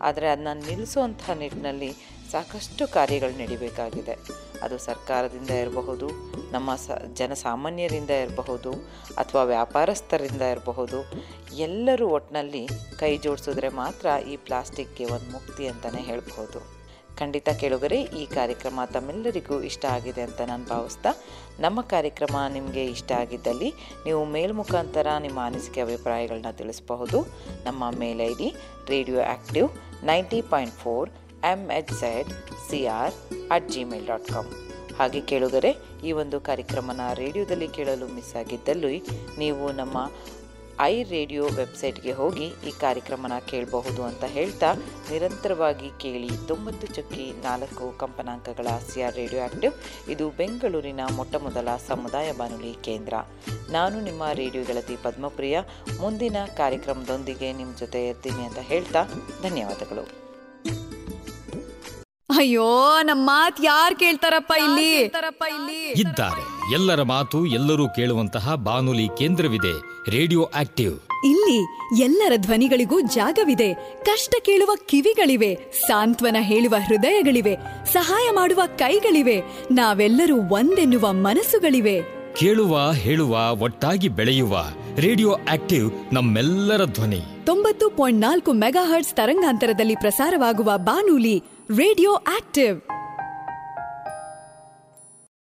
ಆದರೆ ಅದನ್ನ ನಿಲ್ಲಿಸುವಂಥ ನಿಟ್ಟಿನಲ್ಲಿ ಸಾಕಷ್ಟು ಕಾರ್ಯಗಳು ನಡಿಬೇಕಾಗಿದೆ. ಅದು ಸರ್ಕಾರದಿಂದ ಇರಬಹುದು, ನಮ್ಮ ಸ, ಜನಸಾಮಾನ್ಯರಿಂದ ಇರಬಹುದು ಅಥವಾ ವ್ಯಾಪಾರಸ್ಥರಿಂದ ಇರಬಹುದು. ಎಲ್ಲರೂ ಒಟ್ಟಿನಲ್ಲಿ ಕೈ ಜೋಡಿಸಿದ್ರೆ ಮಾತ್ರ ಈ ಪ್ಲಾಸ್ಟಿಕ್ಗೆ ಒಂದು ಮುಕ್ತಿ ಅಂತಲೇ ಹೇಳಬಹುದು. ಖಂಡಿತ ಕೇಳುಗರೆ, ಈ ಕಾರ್ಯಕ್ರಮ ತಮ್ಮೆಲ್ಲರಿಗೂ ಇಷ್ಟ ಆಗಿದೆ ಅಂತ ನಾನು ಭಾವಿಸ್ತಾ, ನಮ್ಮ ಕಾರ್ಯಕ್ರಮ ನಿಮಗೆ ಇಷ್ಟ ಆಗಿದ್ದಲ್ಲಿ ನೀವು ಮೇಲ್ ಮುಖಾಂತರ ನಿಮ್ಮ ಅನಿಸಿಕೆ, ಅಭಿಪ್ರಾಯಗಳನ್ನ ತಿಳಿಸಬಹುದು. ನಮ್ಮ mail I D radio active ninety M H C R at dot com ಹಾಗೆ ಕೇಳುಗರೆ ಈ ಒಂದು ಕಾರ್ಯಕ್ರಮನ ರೇಡಿಯೋದಲ್ಲಿ ಕೇಳಲು ಮಿಸ್ ಆಗಿದ್ದಲ್ಲಿ ನೀವು ನಮ್ಮ ಐ ರೇಡಿಯೋ ವೆಬ್ಸೈಟ್ಗೆ ಹೋಗಿ ಈ ಕಾರ್ಯಕ್ರಮನ ಕೇಳಬಹುದು ಅಂತ ಹೇಳ್ತಾ ನಿರಂತರವಾಗಿ ಕೇಳಿ ತೊಂಬತ್ತು ಚಕ್ಕಿ ನಾಲ್ಕು ಕಂಪನಾಂಕಗಳ ಸಿಆರ್ ರೇಡಿಯೋ ಆಕ್ಟಿವ್, ಇದು ಬೆಂಗಳೂರಿನ ಮೊಟ್ಟ ಮೊದಲ ಸಮುದಾಯ ಬಾನುಲಿ ಕೇಂದ್ರ. ನಾನು ನಿಮ್ಮ ರೇಡಿಯೋ ಗೆಳತಿ ಪದ್ಮಪ್ರಿಯ, ಮುಂದಿನ ಕಾರ್ಯಕ್ರಮದೊಂದಿಗೆ ನಿಮ್ಮ ಜೊತೆ ಇರ್ತೀನಿ ಅಂತ ಹೇಳ್ತಾ ಧನ್ಯವಾದಗಳು. ಅಯ್ಯೋ ನಮ್ಮ ಮಾತ್ ಯಾರ್ ಕೇಳ್ತಾರಪ್ಪ ಇಲ್ಲಿ? ಇದ್ದಾರೆ. ಎಲ್ಲರ ಮಾತು ಎಲ್ಲರೂ ಕೇಳುವಂತಹ ಬಾನುಲಿ ಕೇಂದ್ರವಿದೆ ರೇಡಿಯೋ ಆಕ್ಟಿವ್. ಇಲ್ಲಿ ಎಲ್ಲರ ಧ್ವನಿಗಳಿಗೂ ಜಾಗವಿದೆ. ಕಷ್ಟ ಕೇಳುವ ಕಿವಿಗಳಿವೆ ಸಾಂತ್ವನ ಹೇಳುವ ಹೃದಯಗಳಿವೆ ಸಹಾಯ ಮಾಡುವ ಕೈಗಳಿವೆ. ನಾವೆಲ್ಲರೂ ಒಂದೆನ್ನುವ ಮನಸ್ಸುಗಳಿವೆ. ಕೇಳುವ ಹೇಳುವ ಒಟ್ಟಾಗಿ ಬೆಳೆಯುವ ರೇಡಿಯೋ ಆಕ್ಟಿವ್ ನಮ್ಮೆಲ್ಲರ ಧ್ವನಿ. ತೊಂಬತ್ತು ಪಾಯಿಂಟ್ ನಾಲ್ಕು ಮೆಗಾಹರ್ಟ್ಸ್ ತರಂಗಾಂತರದಲ್ಲಿ ಪ್ರಸಾರವಾಗುವ ಬಾನುಲಿ ರೇಡಿಯೋ ಆಕ್ಟಿವ್